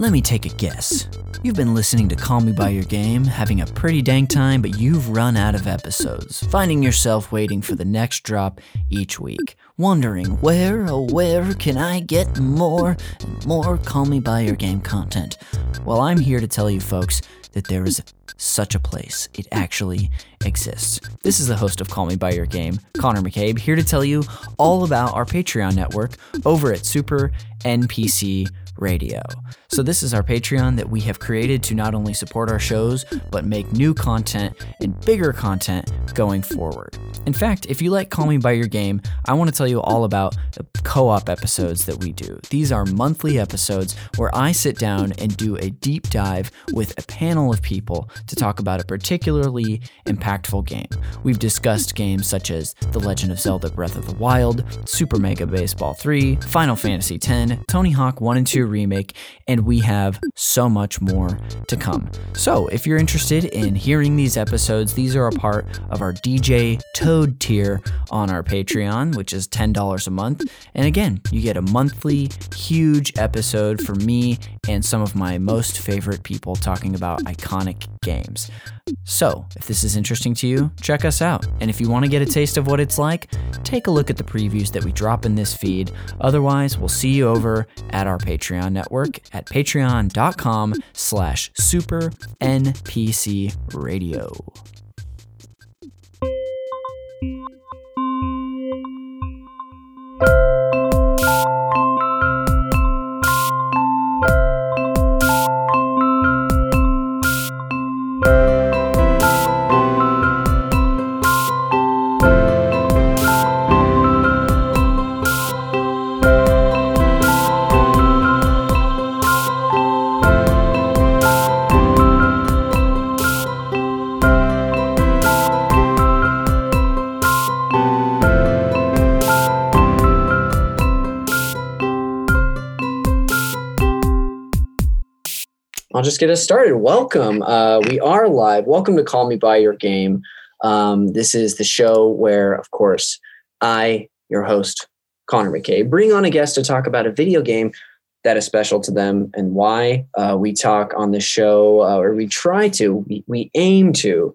Let me take a guess. You've been listening to Call Me By Your Game, having a pretty dang time, but you've run out of episodes, finding yourself waiting for the next drop each week, wondering where, oh, where can I get more and more Call Me By Your Game content? Well, I'm here to tell you folks that there is such a place. It actually exists. This is the host of Call Me By Your Game, Connor McCabe, here to tell you all about our Patreon network over at Super NPC Radio. So, this is our Patreon that we have created to not only support our shows, but make new content and bigger content going forward. In fact, if you like Call Me By Your Game, I want to tell you all about the co op episodes that we do. These are monthly episodes where I sit down and do a deep dive with a panel of people to talk about a particularly impactful game. We've discussed games such as The Legend of Zelda Breath of the Wild, Super Mega Baseball 3, Final Fantasy X, Tony Hawk 1 and 2 Remake, and we have so much more to come. So, if you're interested in hearing these episodes, these are a part of our DJ Toad tier on our Patreon, which is $10 a month. And again, you get a monthly huge episode for me and some of my most favorite people talking about iconic games. So, if this is interesting to you, check us out. And if you want to get a taste of what it's like, take a look at the previews that we drop in this feed. Otherwise, we'll see you over at our Patreon network at patreon.com slash super NPC radio. I'll just get us started. Welcome. Uh, we are live. Welcome to Call Me By Your Game. Um, this is the show where, of course, I, your host, Connor McCabe, bring on a guest to talk about a video game that is special to them and why. Uh, we talk on the show, uh, or we try to, we, we aim to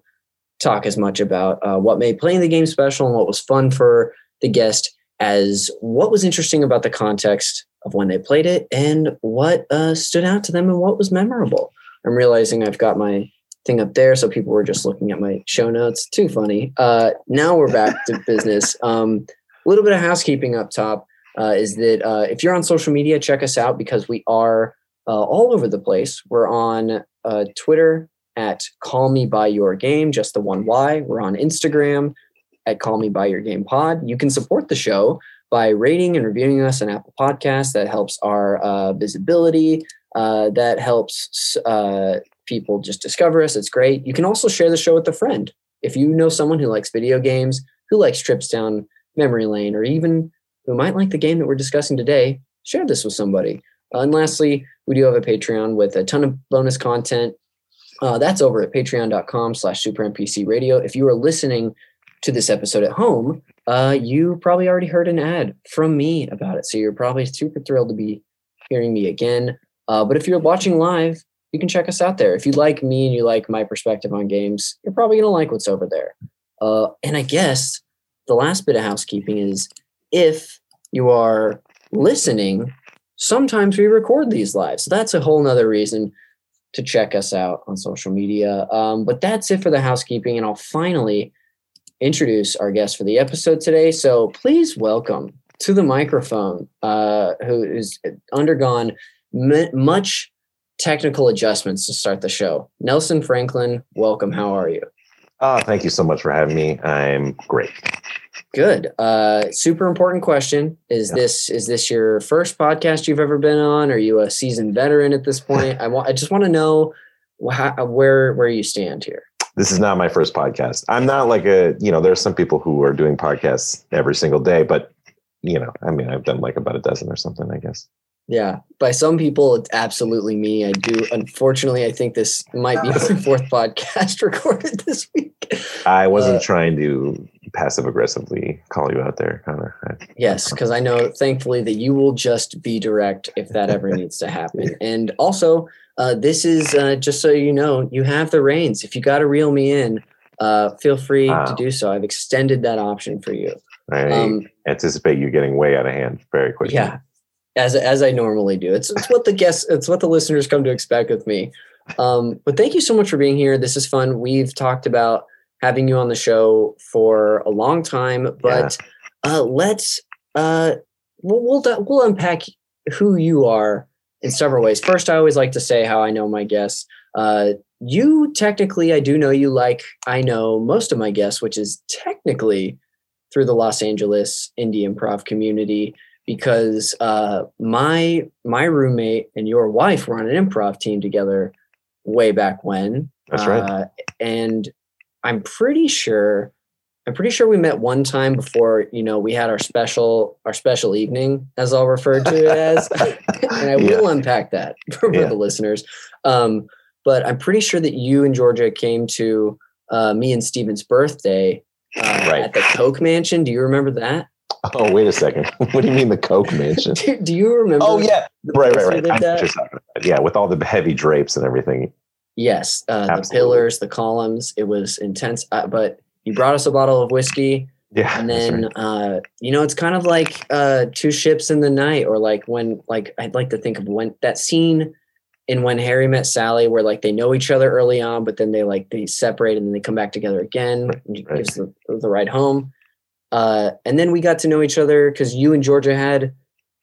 talk as much about uh, what made playing the game special and what was fun for the guest as what was interesting about the context of when they played it and what uh, stood out to them and what was memorable. I'm realizing I've got my thing up there, so people were just looking at my show notes. Too funny. Uh, now we're back to business. A um, little bit of housekeeping up top uh, is that uh, if you're on social media, check us out because we are uh, all over the place. We're on uh, Twitter at Call Me By Your Game, just the one Y. We're on Instagram at Call Me By Your Game Pod. You can support the show by rating and reviewing us on Apple Podcasts. That helps our uh, visibility. Uh, that helps uh, people just discover us. It's great. You can also share the show with a friend. If you know someone who likes video games, who likes trips down memory lane, or even who might like the game that we're discussing today, share this with somebody. Uh, and lastly, we do have a Patreon with a ton of bonus content. Uh, that's over at patreon.com slash supernpc radio. If you are listening to this episode at home, uh, you probably already heard an ad from me about it. So you're probably super thrilled to be hearing me again. Uh, but if you're watching live, you can check us out there. If you like me and you like my perspective on games, you're probably going to like what's over there. Uh, and I guess the last bit of housekeeping is if you are listening, sometimes we record these live. So that's a whole nother reason to check us out on social media. Um, but that's it for the housekeeping. And I'll finally introduce our guest for the episode today. So please welcome to the microphone, uh, who has undergone m- much technical adjustments to start the show. Nelson Franklin, welcome. How are you? Oh, thank you so much for having me. I'm great. Good. Uh, super important question. Is yeah. this is this your first podcast you've ever been on? Are you a seasoned veteran at this point? I want. I just want to know how, where where you stand here this is not my first podcast. I'm not like a, you know, there's some people who are doing podcasts every single day, but you know, I mean, I've done like about a dozen or something, I guess. Yeah. By some people, it's absolutely me. I do. Unfortunately, I think this might be my fourth podcast recorded this week. I wasn't uh, trying to passive aggressively call you out there, Connor. Yes, because I know, thankfully, that you will just be direct if that ever needs to happen. And also, uh, this is uh, just so you know, you have the reins. If you got to reel me in, uh, feel free Wow. to do so. I've extended that option for you. I Um, anticipate you getting way out of hand very quickly. yeah, as as I normally do. It's it's what the guests, it's what the listeners come to expect with me. Um, but thank you so much for being here. This is fun. We've talked about having you on the show for a long time, but uh, let's uh, we'll we'll, we'll unpack who you are in several ways. First, I always like to say how I know my guests. Uh, you technically, I do know you like I know most of my guests, which is technically through the Los Angeles indie improv community because uh, my my roommate and your wife were on an improv team together way back when. That's right. Uh, and I'm pretty sure I'm pretty sure we met one time before, you know, we had our special our special evening, as I'll refer to it as. and I Yeah. will unpack that for, Yeah. the listeners. Um, but I'm pretty sure that you and Georgia came to uh, me and Steven's birthday uh, Right. at the Coke Mansion. Do you remember that? Oh, wait a second. what do you mean the Coke mansion? Do, do you remember? Oh yeah, right, right, right. did I know what that? you're talking about. Yeah, with all the heavy drapes and everything. Yes, uh, the pillars, the columns. It was intense. Uh, but you brought us a bottle of whiskey. Yeah, and then right. uh you know it's kind of like uh two ships in the night or like when like i'd like to think of when that scene in when harry met sally where like they know each other early on but then they like they separate and then they come back together again and right. gives the, the ride home uh and then we got to know each other because you and georgia had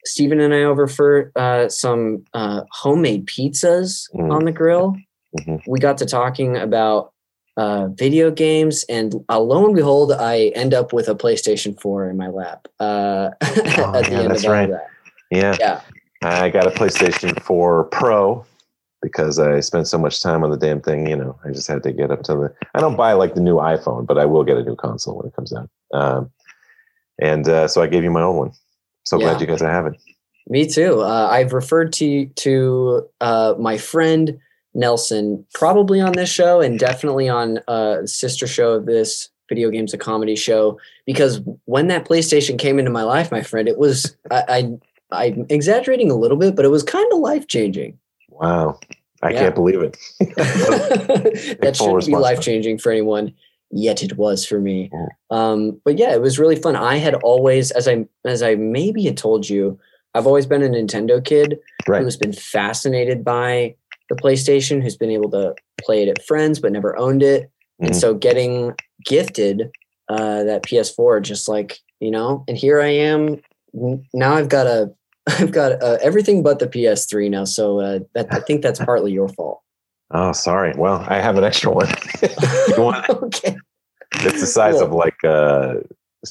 Stephen and I over for uh, some uh, homemade pizzas Mm. on the grill. Mhm. We got to talking about uh, video games, and uh, lo and behold, I end up with a PlayStation 4 in my lap. Uh, at the Oh, yeah, that's right. that. Yeah. Yeah. I got a PlayStation 4 Pro because I spent so much time on the damn thing. You know, I just had to get up to the. I don't buy like the new iPhone, but I will get a new console when it comes out. Um, and uh, so I gave you my old one. So Yeah. glad you guys have it. Me too. Uh, I've referred to to uh, my friend Nelson probably on this show and definitely on a sister show of this video games a comedy show because when that PlayStation came into my life, my friend, it was I, I I'm exaggerating a little bit, but it was kind of life changing. Wow. I Yeah. can't believe it. that shouldn't be life changing for anyone, yet it was for me. Mm. Um, but yeah, it was really fun. I had always, as I as I maybe had told you, I've always been a Nintendo kid Right. who's been fascinated by the PlayStation, who's been able to play it at friends but never owned it. And Mhm. so getting gifted uh, that PS4, just like you know, and here I am. Now I've got a, I've got uh, everything but the PS3 now. So uh, that I think that's partly your fault. Oh, sorry. Well, I have an extra one. Okay. it's the size Cool. of like a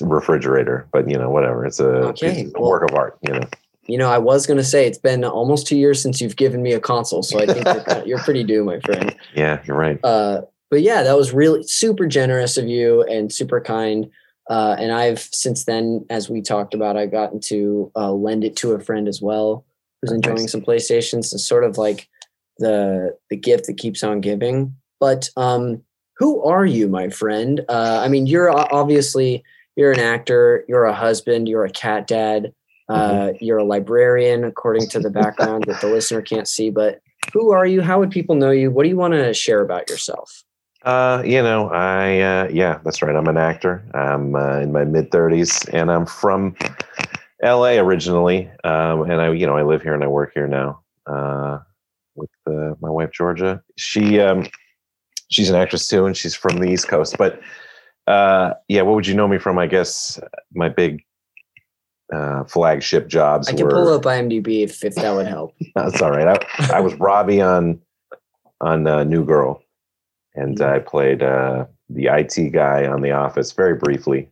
refrigerator, but you know, whatever. It's a, Okay, it's a well- work of art. You know. You know, I was going to say it's been almost two years since you've given me a console, so I think you're, you're pretty due, my friend. Yeah, you're right. Uh, but yeah, that was really super generous of you and super kind. Uh, and I've since then, as we talked about, I've gotten to uh, lend it to a friend as well who's enjoying nice. some PlayStations. It's sort of like the the gift that keeps on giving. But um, who are you, my friend? Uh, I mean, you're obviously you're an actor, you're a husband, you're a cat dad, uh, you're a librarian, according to the background that the listener can't see. But who are you? How would people know you? What do you want to share about yourself? Uh, you know, I uh, yeah, that's right. I'm an actor. I'm uh, in my mid 30s, and I'm from L.A. originally. Um, and I, you know, I live here and I work here now uh, with uh, my wife Georgia. She um, she's an actress too, and she's from the East Coast. But uh, yeah, what would you know me from? I guess my big uh, flagship jobs I can were. pull up IMDb if, if that would help. That's all right. I, I was Robbie on on uh, New Girl, and I played uh, the IT guy on The Office very briefly.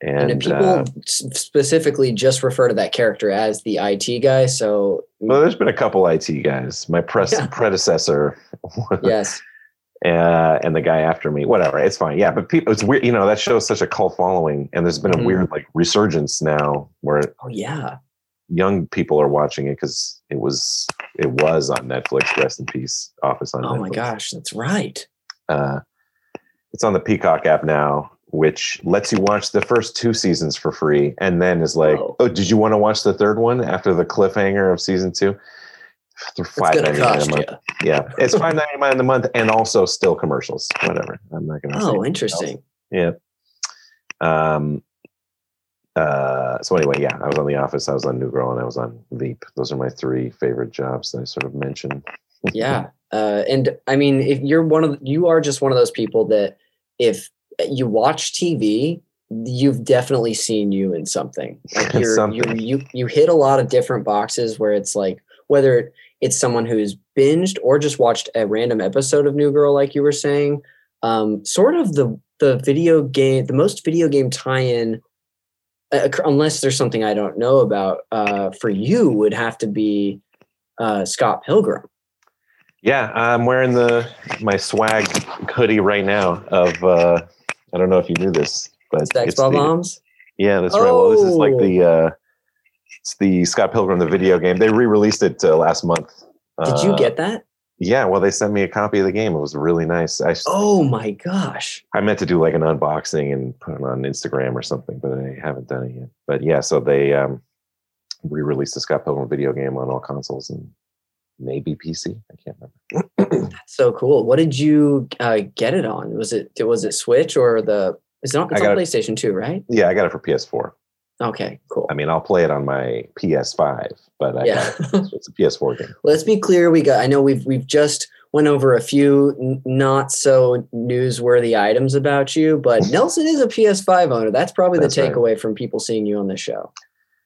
And, And, people uh, specifically just refer to that character as the IT guy. So well, there's been a couple IT guys. My pres- Yeah. predecessor, yes, uh, and the guy after me. Whatever, it's fine. Yeah, but people, it's weird. You know, that show's such a cult following, and there's been a weird like resurgence now where oh yeah, young people are watching it because it was it was on Netflix. Rest in peace, Office on oh Netflix. my gosh, that's right. uh, it's on the Peacock app now. which lets you watch the first two seasons for free, and then is like, Whoa. oh, did you want to watch the third one after the cliffhanger of season two? It's gonna $5.99 a month. you. Yeah, it's five ninety nine a month, and also still commercials. Whatever. I'm not gonna. Oh, anything interesting. else. Yeah. Um. Uh. So anyway, yeah, I was on The Office, I was on New Girl, and I was on Veep. Those are my three favorite jobs that I sort of mentioned. Yeah. Uh, and I mean, if you're one of you are just one of those people that if you watch TV, you've definitely seen you in something. Like you're, Something. you you you hit a lot of different boxes where it's like whether it's someone who's binged or just watched a random episode of New Girl, like you were saying. Um, sort of the the video game, the most video game tie-in, uh, unless there's something I don't know about, uh, for you would have to be uh, Scott Pilgrim. Yeah, I'm wearing the my swag hoodie right now. Of uh I don't know if you knew this, but Stacks it's Bob the- Bombs. Yeah, that's right. Well, this is like Oh. the uh it's the Scott Pilgrim the video game. They re-released it uh, last month. Did you Uh, get that? Yeah, well, they sent me a copy of the game. It was really nice. I Oh my gosh. I meant to do like an unboxing and put it on Instagram or something, but I haven't done it yet. But yeah, so they um re-released the Scott Pilgrim video game on all consoles and maybe PC. I can't remember. That's so cool. What did you uh, get it on? Was it was it Switch or the it's not it's on it- PlayStation 2, right? Yeah, I got it for PS4. Okay, cool. I mean, I'll play it on my PS5, but yeah. got it's a PS4 game. Let's be clear. We got. I know we've we've just went over a few n- not so newsworthy items about you, but Nelson is a PS5 owner. That's probably That's the right. takeaway from people seeing you on the show.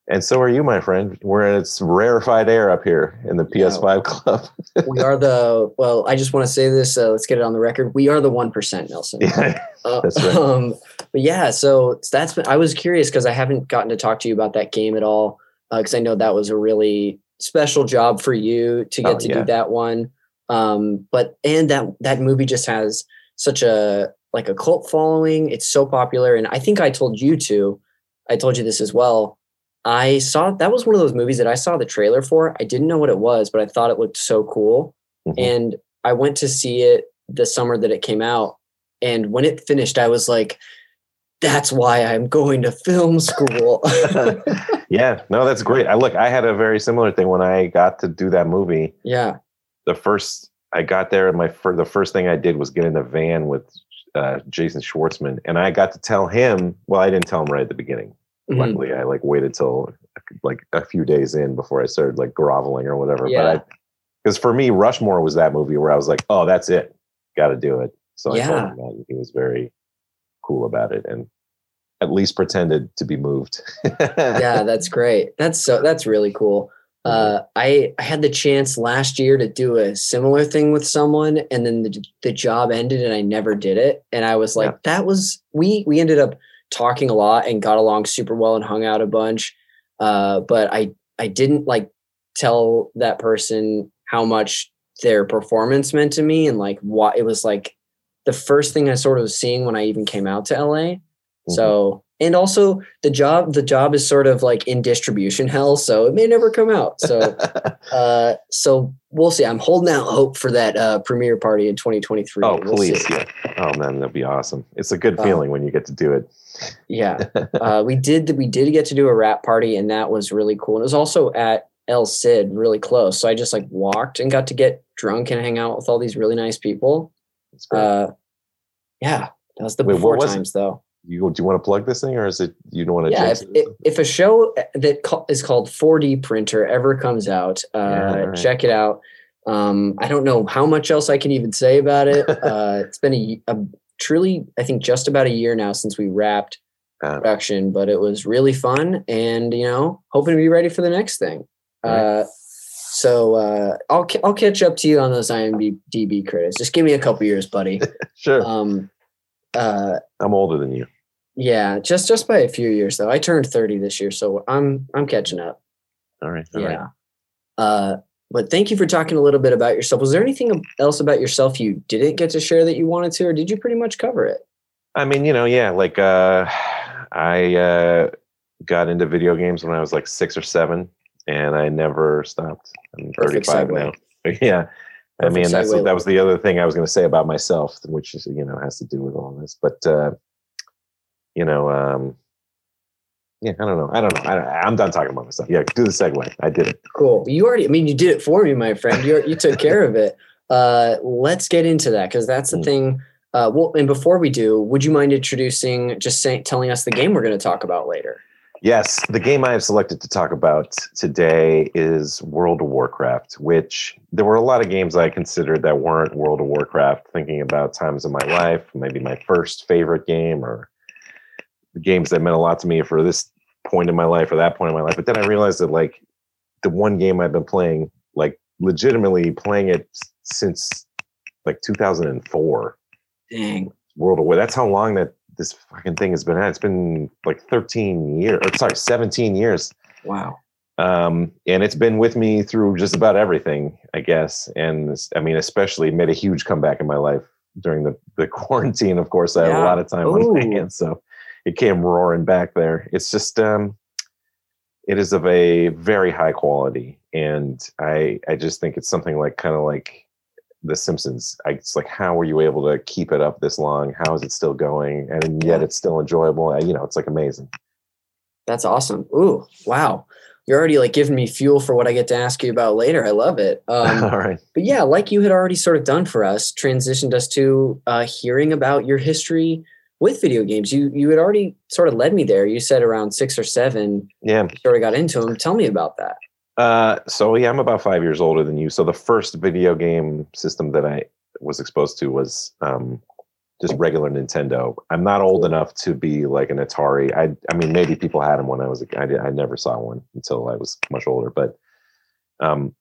And so are you, my friend. We're in its rarefied air up here in the PS5 club. We are the well. I just want to say this. Uh, let's get it on the record. We are the one percent, Nelson. yeah, Uh, That's right. Um, but yeah, so that's been, I was curious because I haven't gotten to talk to you about that game at all because I know that was a really special job for you to get Oh, to yeah. do that one. Um, but and that that movie just has such a like a cult following. It's so popular, and I think I told you to. I told you this as well. I saw that was one of those movies that I saw the trailer for. I didn't know what it was, but I thought it looked so cool Mhm. and I went to see it the summer that it came out. And when it finished, I was like, that's why I'm going to film school. yeah. No, that's great. I look, I had a very similar thing when I got to do that movie. yeah. the first I got there, and my fir- the first thing I did was get in the van with uh, Jason Schwartzman, and I got to tell him. Well, I didn't tell him right at the beginning. Mhm. Luckily, I like waited till like a few days in before I started like groveling or whatever. Yeah. But I, because for me, Rushmore was that movie where I was like, oh, that's it, got to do it. So I told Yeah. him that, and he was very cool about it, and at least pretended to be moved. yeah, that's great. That's so that's really cool. Uh, I I had the chance last year to do a similar thing with someone, and then the the job ended, and I never did it. And I was like, Yeah. that was we we ended up talking a lot and got along super well and hung out a bunch. Uh, but I I didn't like tell that person how much their performance meant to me and like what it was like the first thing I sort of was seeing when I even came out to LA. So and also the job the job is sort of like in distribution hell, so it may never come out. So uh so we'll see. I'm holding out hope for that uh premiere party in 2023. oh, We'll please, see. yeah. Oh man, that'd be awesome. It's a good Uh, feeling when you get to do it. Yeah. uh, we did we did get to do a wrap party and that was really cool. And it was also at El Cid, really close. So I just like walked and got to get drunk and hang out with all these really nice people. Uh yeah, that was the Wait, before times though. You do you want to plug this thing, or is it you don't want to? yeah if, it? if, a show that is called 4d printer ever comes out uh, Yeah, right. check it out um, i don't know how much else i can even say about it uh, it's been a, a truly i think just about a year now since we wrapped Uh, production but it was really fun and you know hoping to be ready for the next thing Right. uh, so uh, I'll, I'll catch up to you on those imdb credits just give me a couple years buddy sure, um, uh, I'm older than you. yeah, just just by a few years though. I turned 30 this year, so I'm I'm catching up. All right, all yeah. right. Uh but thank you for talking a little bit about yourself. Was there anything else about yourself you didn't get to share that you wanted to, or did you pretty much cover it? I mean, you know, yeah, like uh, I uh, got into video games when I was like six or seven, and I never stopped. I'm 35 now. Yeah. I mean, that's, that was the other thing I was going to say about myself, which is, you know, has to do with all this. But uh, you know, um, yeah, I don't know. I don't know. I don't, I'm done talking about myself. Yeah, do the segue. I did it. Cool. You already, I mean, you did it for me, my friend. You, you took care of it. Uh, let's get into that because that's the Mm. thing. Uh, well, and before we do, would you mind introducing, just saying, telling us the game we're going to talk about later? Yes, the game I have selected to talk about today is World of Warcraft, which there were a lot of games I considered that weren't World of Warcraft, thinking about times in my life, maybe my first favorite game or games that meant a lot to me for this point in my life or that point in my life. But then I realized that like the one game I've been playing, like legitimately playing it since like 2004. Dang. World of War. That's how long that this fucking thing has been out. It's been like 13 years, or sorry, 17 years. Wow. Um, and it's been with me through just about everything, I guess. And I mean, especially made a huge comeback in my life during the, the quarantine. Of course, I had a lot of time on my hands, so it came roaring back there. It's just, um, it is of a very high quality, and I I just think it's something like kind of like the Simpsons. I, it's like, how were you able to keep it up this long? How is it still going? And yet it's still enjoyable. You know, it's like amazing. That's awesome. Ooh, wow. You're already like giving me fuel for what I get to ask you about later. I love it. Um, All right. but yeah, like you had already sort of done for us, transitioned us to uh, hearing about your history with video games. You you had already sort of led me there. You said around six or seven, Yeah. you sort of got into them. Tell me about that. Uh, so yeah, I'm about five years older than you. So the first video game system that I was exposed to was um, just regular Nintendo. I'm not old enough to be like an Atari. I I mean, maybe people had them when I was a kid. I never saw one until I was much older. But um,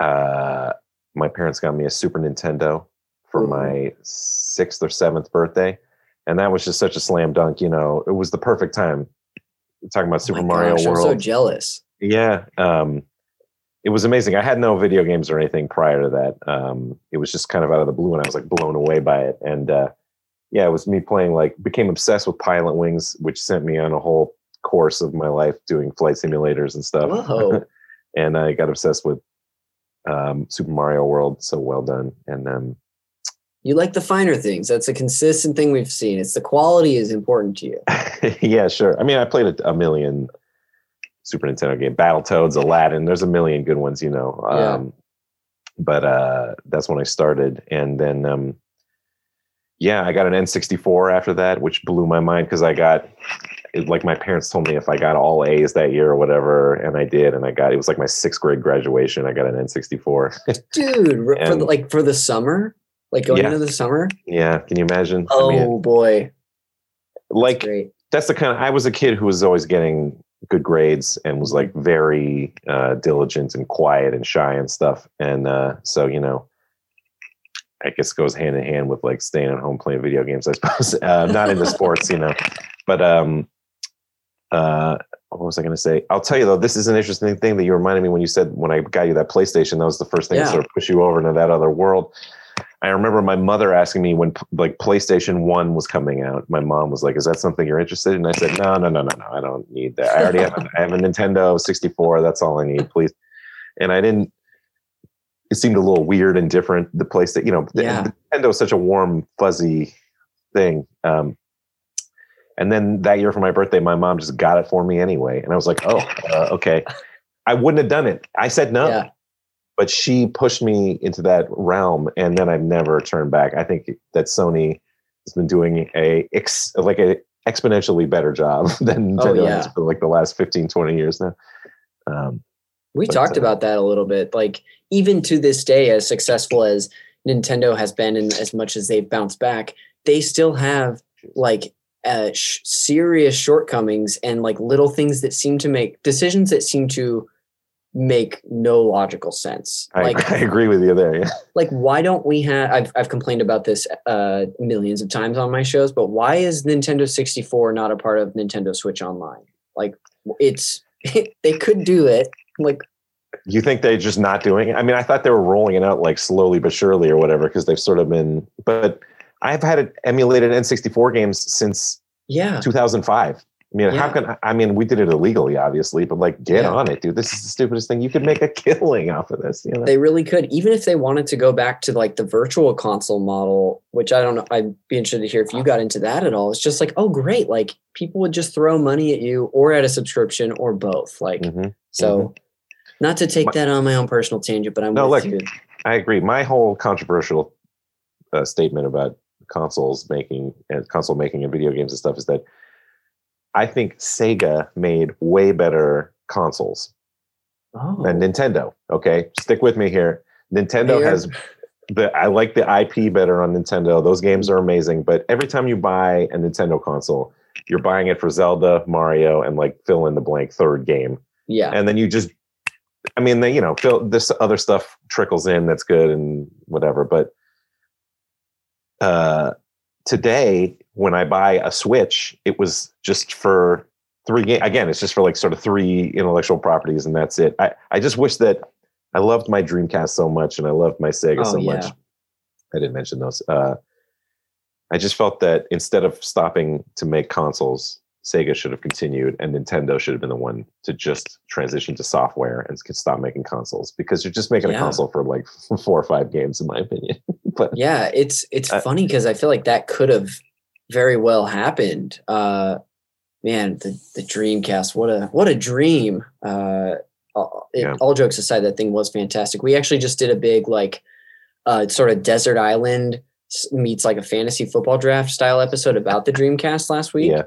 uh, my parents got me a Super Nintendo for my sixth or seventh birthday, and that was just such a slam dunk. You know, it was the perfect time. Talking about Super Oh Mario gosh, World. I'm so jealous. Yeah. Um, it was amazing. I had no video games or anything prior to that. Um, it was just kind of out of the blue, and I was like blown away by it. And uh, yeah, it was me playing like became obsessed with Pilot Wings, which sent me on a whole course of my life doing flight simulators and stuff. And I got obsessed with um, Super Mario World. So well done. And um, You like the finer things. That's a consistent thing we've seen. It's the quality is important to you. yeah, sure. I mean, I played a, a million Super Nintendo game, Battletoads, Aladdin. There's a million good ones, you know. Yeah. Um, but uh, that's when I started, and then um, yeah, I got an N64 after that, which blew my mind because I got it, like my parents told me if I got all A's that year or whatever, and I did, and I got it was like my sixth grade graduation. I got an N64. Dude, r- for the, like for the summer, like going Yeah. into the summer. yeah, can you imagine? I Oh mean, boy. like Great. that's the kind of I was a kid who was always getting good grades and was like very uh, diligent and quiet and shy and stuff. And uh, so you know, I guess goes hand in hand with like staying at home playing video games. I suppose uh, not into sports, you know. But um, uh, what was I going to say? I'll tell you though, this is an interesting thing that you reminded me when you said when I got you that PlayStation. That was the first thing Yeah. to sort of push you over into that other world. I remember my mother asking me when like PlayStation One was coming out. My mom was like, "Is that something you're interested in?" I said, "No, no, no, no, no. I don't need that. I already have. A, I have a Nintendo 64. That's all I need, please." And I didn't. It seemed a little weird and different. The place that you know, the- Yeah. Nintendo is such a warm, fuzzy thing. Um, and then that year for my birthday, my mom just got it for me anyway, and I was like, "Oh, uh, okay." I wouldn't have done it. I said no Yeah. But she pushed me into that realm and then i've never turned back i think that sony has been doing a ex, like a exponentially better job than Oh, nintendo yeah. has for like the last 15 20 years now um, We But, talked uh, about that a little bit. Like even to this day, as successful as Nintendo has been, and as much as they've bounced back, they still have like uh, sh- serious shortcomings and like little things that seem to make decisions that seem to make no logical sense. I, like I agree with you there yeah. like why don't we have I've, I've complained about this uh millions of times on my shows but why is nintendo 64 not a part of nintendo switch online? Like it's they could do it like you think they're just not doing it? I mean i thought they were rolling it out like slowly but surely or whatever because they've sort of been but i've had it emulated n64 games since yeah. 2005 I mean, how can I mean we did it illegally, obviously, but like get Yeah. on it, dude. This is the stupidest thing. You could make a killing off of this, you know. They really could, even if they wanted to go back to like the virtual console model, which I don't know. I'd be interested to hear if you got into that at all. It's just like, oh, great! Like people would just throw money at you, or at a subscription, or both. Like Mhm. so. Not to take My- that on my own personal tangent, but I'm No, with like, you. I agree. My whole controversial uh, statement about consoles making and console making and video games and stuff is that I think Sega made way better consoles Oh, than Nintendo. Okay, stick with me here. Nintendo has the I like the IP better on Nintendo. Those games are amazing, but every time you buy a Nintendo console, you're buying it for Zelda, Mario, and like fill in the blank third game yeah, and then you just i mean they, you know fill this other stuff trickles in that's good and whatever but uh today when i buy a switch it was just for three game again it's just for like sort of three intellectual properties and that's it i i just wish that i loved my dreamcast so much and i loved my sega Oh, so yeah. much i didn't mention those uh i just felt that instead of stopping to make consoles Sega should have continued, and Nintendo should have been the one to just transition to software and could stop making consoles because you're just making Yeah. a console for like four or five games, in my opinion. but yeah. It's it's Uh, funny because I feel like that could have very well happened. Uh, man, the the Dreamcast, what a what a dream. Uh, all- it, Yeah. all jokes aside, that thing was fantastic. We actually just did a big like uh, sort of desert island meets like a fantasy football draft style episode about the Dreamcast last week. yeah,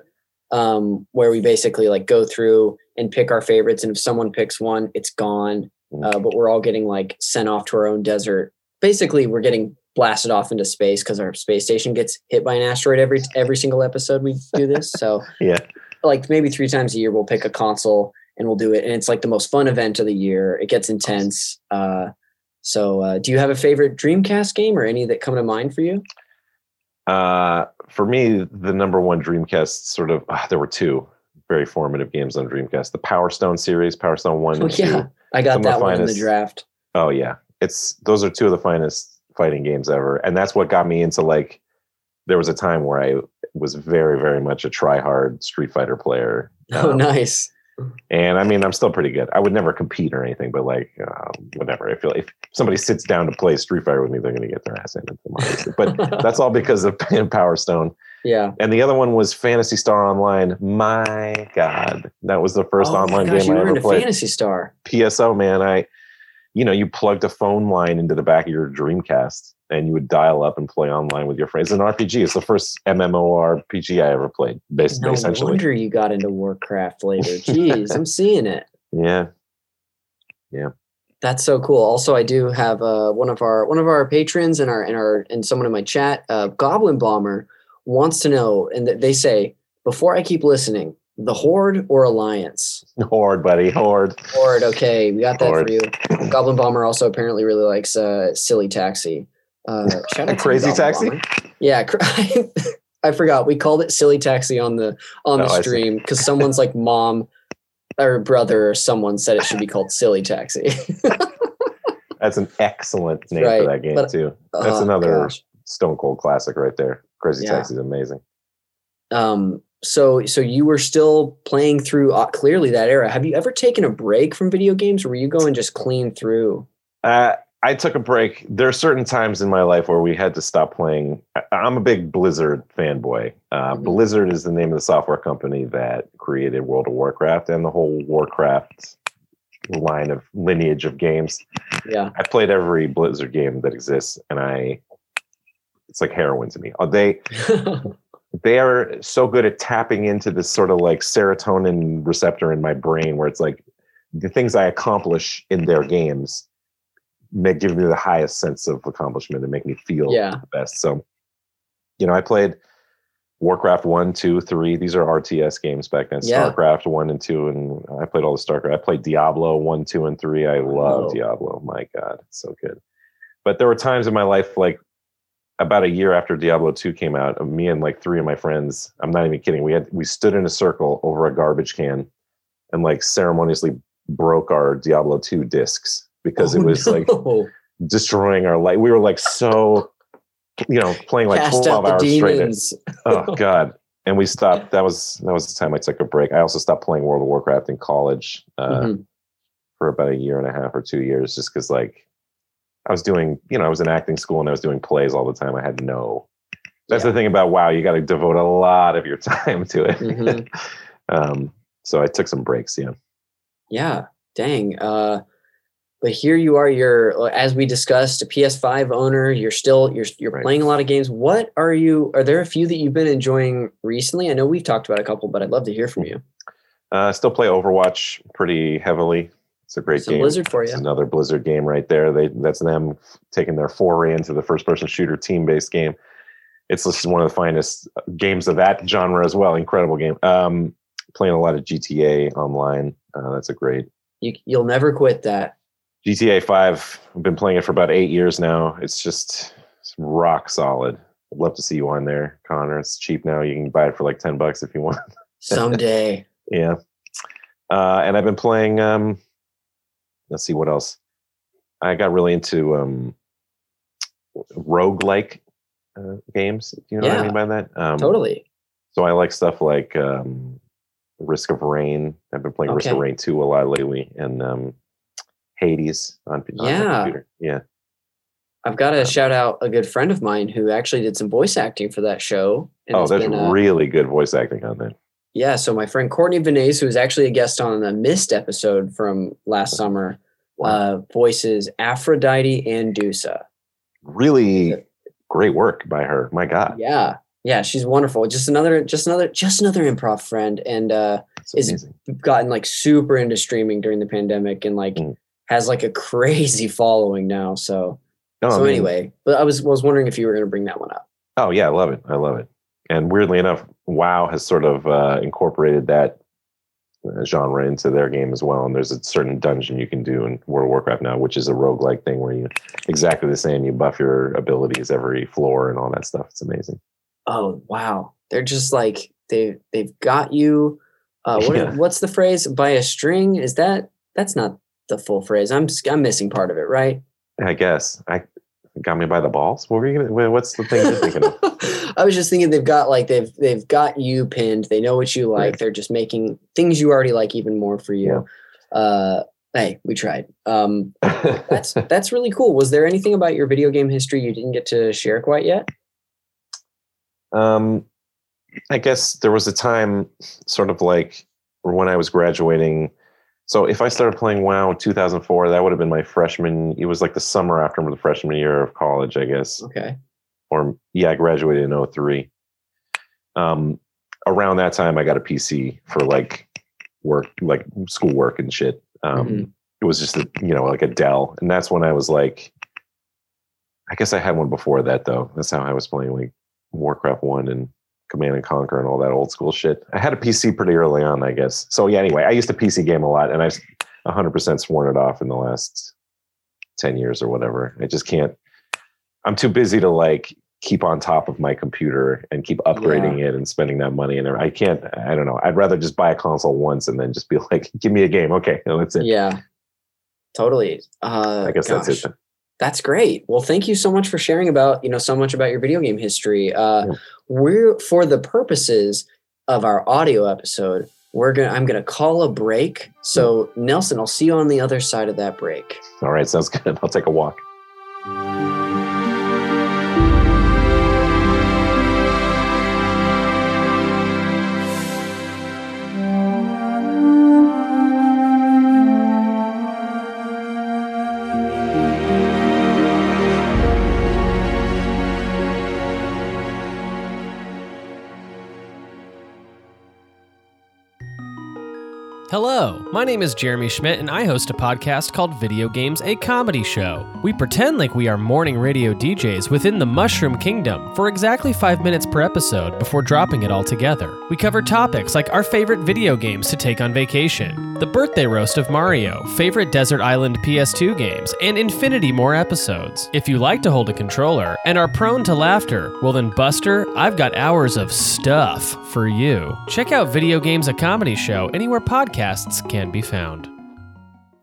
um, where we basically like go through and pick our favorites, and if someone picks one, it's gone. Mm. Uh, but we're all getting like sent off to our own desert. Basically, we're getting blasted off into space because our space station gets hit by an asteroid every every single episode we do this. So yeah, like maybe three times a year we'll pick a console and we'll do it, and it's like the most fun event of the year. It gets intense. Uh, so, uh, do you have a favorite Dreamcast game or any that come to mind for you? Uh, for me, the number one Dreamcast sort of ah, there were two very formative games on Dreamcast: the Power Stone series, Power Stone One Oh, and Two. yeah, I got Some that one in the draft. Oh yeah, it's those are two of the finest fighting games ever, and that's what got me into like. There was a time where I was very, very much a try-hard Street Fighter player. Oh, Um, nice. And I mean, I'm still pretty good. I would never compete or anything, but like, um, whatever. I feel if somebody sits down to play Street Fighter with me, they're going to get their ass handed to them. But that's all because of Power Stone. Yeah. And the other one was Phantasy Star Online. My God, that was the first Oh online gosh, game you I ever into played. Fantasy Star. PSO, man. I, you know, you plugged a phone line into the back of your Dreamcast, and you would dial up and play online with your friends. It's an RPG. It's the first MMORPG I ever played, basically. No essentially, wonder you got into Warcraft later. Jeez, I'm seeing it. yeah. Yeah. That's so cool. Also, I do have uh, one of our one of our patrons and our and our and someone in my chat, uh, Goblin Bomber, wants to know, and they say before I keep listening, the Horde or Alliance? Horde, buddy, horde. Horde. Okay, we got that Horde. for you. Goblin Bomber also apparently really likes uh, Silly Taxi. Uh, shout out to you, Crazy Taxi? Bomber. Yeah, I forgot. We called it Silly Taxi on the on the Oh, stream because someone's like mom or brother or someone said it should be called Silly Taxi. That's an excellent name Right, for that game but- too. That's Oh, another gosh. Stone Cold classic right there. Crazy Yeah. Taxi is amazing. Um, so so you were still playing through uh, clearly that era. Have you ever taken a break from video games, or were you going just clean through? Uh, I took a break. There are certain times in my life where we had to stop playing. I'm a big Blizzard fanboy. Uh, Mhm. Blizzard is the name of the software company that created World of Warcraft and the whole Warcraft line of lineage of games. Yeah, I played every Blizzard game that exists, and I it's like heroin to me. Uh, They they are so good at tapping into this sort of like serotonin receptor in my brain where it's like the things I accomplish in their games may give me the highest sense of accomplishment and make me feel Yeah. the best. So, you know, I played Warcraft 1, 2, 3. These are RTS games back then. Yeah. StarCraft 1 and 2. And I played all the StarCraft. I played Diablo 1, 2, and 3. I love Wow. Diablo. My God, it's so good. But there were times in my life, like about a year after Diablo 2 came out, me and like three of my friends, I'm not even kidding. We had we stood in a circle over a garbage can and like ceremoniously broke our Diablo 2 discs because Oh, it was like destroying our life. We were like so you know, playing like cast 12 out the hours straight. Oh god. and we stopped. That was that was the time I took a break. I also stopped playing World of Warcraft in college uh, Mhm. for about a year and a half or two years, just because like I was doing, you know, I was in acting school and I was doing plays all the time. I had no. That's Yeah. the thing about WoW. You got to devote a lot of your time to it. Mhm. um, so I took some breaks. Yeah. Yeah, dang. Uh, but here you are. You're as we discussed, a PS5 owner. You're still you're you're Right. playing a lot of games. What are you? Are there a few that you've been enjoying recently? I know we've talked about a couple, but I'd love to hear from you. Uh, I still play Overwatch pretty heavily. It's a great It's a game. Blizzard for It's another Blizzard game right there. They that's them taking their foray into the first person shooter team based game. It's just one of the finest games of that genre as well. Incredible game. Um, playing a lot of GTA online. Uh, that's a great You you'll never quit that. GTA Five. I've been playing it for about eight years now. It's just it's rock solid. I'd love to see you on there, Connor. It's cheap now. You can buy it for like ten bucks if you want. Someday. Yeah. Uh, and I've been playing um let's see what else. I got really into um roguelike uh, games. Do you know what I mean by that? Um totally. so I like stuff like um Risk of Rain. I've been playing Risk of Rain 2 a lot lately and um Hades on, on Yeah. computer. Yeah. I've got to Um, shout out a good friend of mine who actually did some voice acting for that show. and oh, there's been, uh, really good voice acting on that. Yeah, so my friend Courtney Vineys, who was actually a guest on the Mist episode from last summer, uh, voices Aphrodite and Dusa. Really great work by her. My God. Yeah, yeah, she's wonderful. Just another, just another, just another improv friend, and uh, is- gotten like super into streaming during the pandemic, and like Mm. has like a crazy following now. So, No, I so mean, anyway, but I was was wondering if you were going to bring that one up. Oh yeah, I love it. I love it. And weirdly enough, WoW has sort of uh, incorporated that uh, genre into their game as well. And there's a certain dungeon you can do in World of Warcraft now, which is a roguelike thing where you exactly the same. You buff your abilities every floor and all that stuff. It's amazing. Oh wow, they're just like they they've got you. Uh, what Yeah. what's the phrase? By a string? Is that that's not the full phrase? I'm I'm missing part of it, right? I guess I got me by the balls. What were you gonna? What's the thing you're thinking of? I was just thinking they've got like they've they've got you pinned. They know what you like. Right. They're just making things you already like even more for you. Uh, hey, we tried. Um, that's that's really cool. Was there anything about your video game history you didn't get to share quite yet? Um, I guess there was a time, sort of like when I was graduating. So if I started playing WoW in 2004, that would have been my freshman. It was like the summer after the freshman year of college, I guess. Okay. Or yeah, I graduated in 03. Um, around that time, I got a PC for like work, like schoolwork and shit. Um, Mhm. It was just a, you know like a Dell, and that's when I was like, I guess I had one before that though. That's how I was playing like Warcraft One and Command and Conquer and all that old school shit. I had a PC pretty early on, I guess. So yeah, anyway, I used to PC game a lot, and I've 100% sworn it off in the last 10 years or whatever. I just can't. I'm too busy to like keep on top of my computer and keep upgrading it and spending that money. And I can't. I don't know. I'd rather just buy a console once and then just be like, give me a game. Okay, that's it. Yeah. Totally. Uh, I guess that's gosh. it. That's great. Well, thank you so much for sharing about, you know, so much about your video game history. Uh, Yeah. We're for the purposes of our audio episode, we're gonna I'm gonna call a break. So Nelson, I'll see you on the other side of that break. All right, sounds good. I'll take a walk. Hello, my name is Jeremy Schmidt, and I host a podcast called Video Games, a Comedy Show. We pretend like we are morning radio DJs within the Mushroom Kingdom for exactly five minutes per episode before dropping it all together. We cover topics like our favorite video games to take on vacation, the birthday roast of Mario, favorite Desert Island PS2 games, and infinity more episodes. If you like to hold a controller and are prone to laughter, well then, Buster, I've got hours of stuff for you. Check out Video Games, a Comedy Show anywhere podcasts can be found.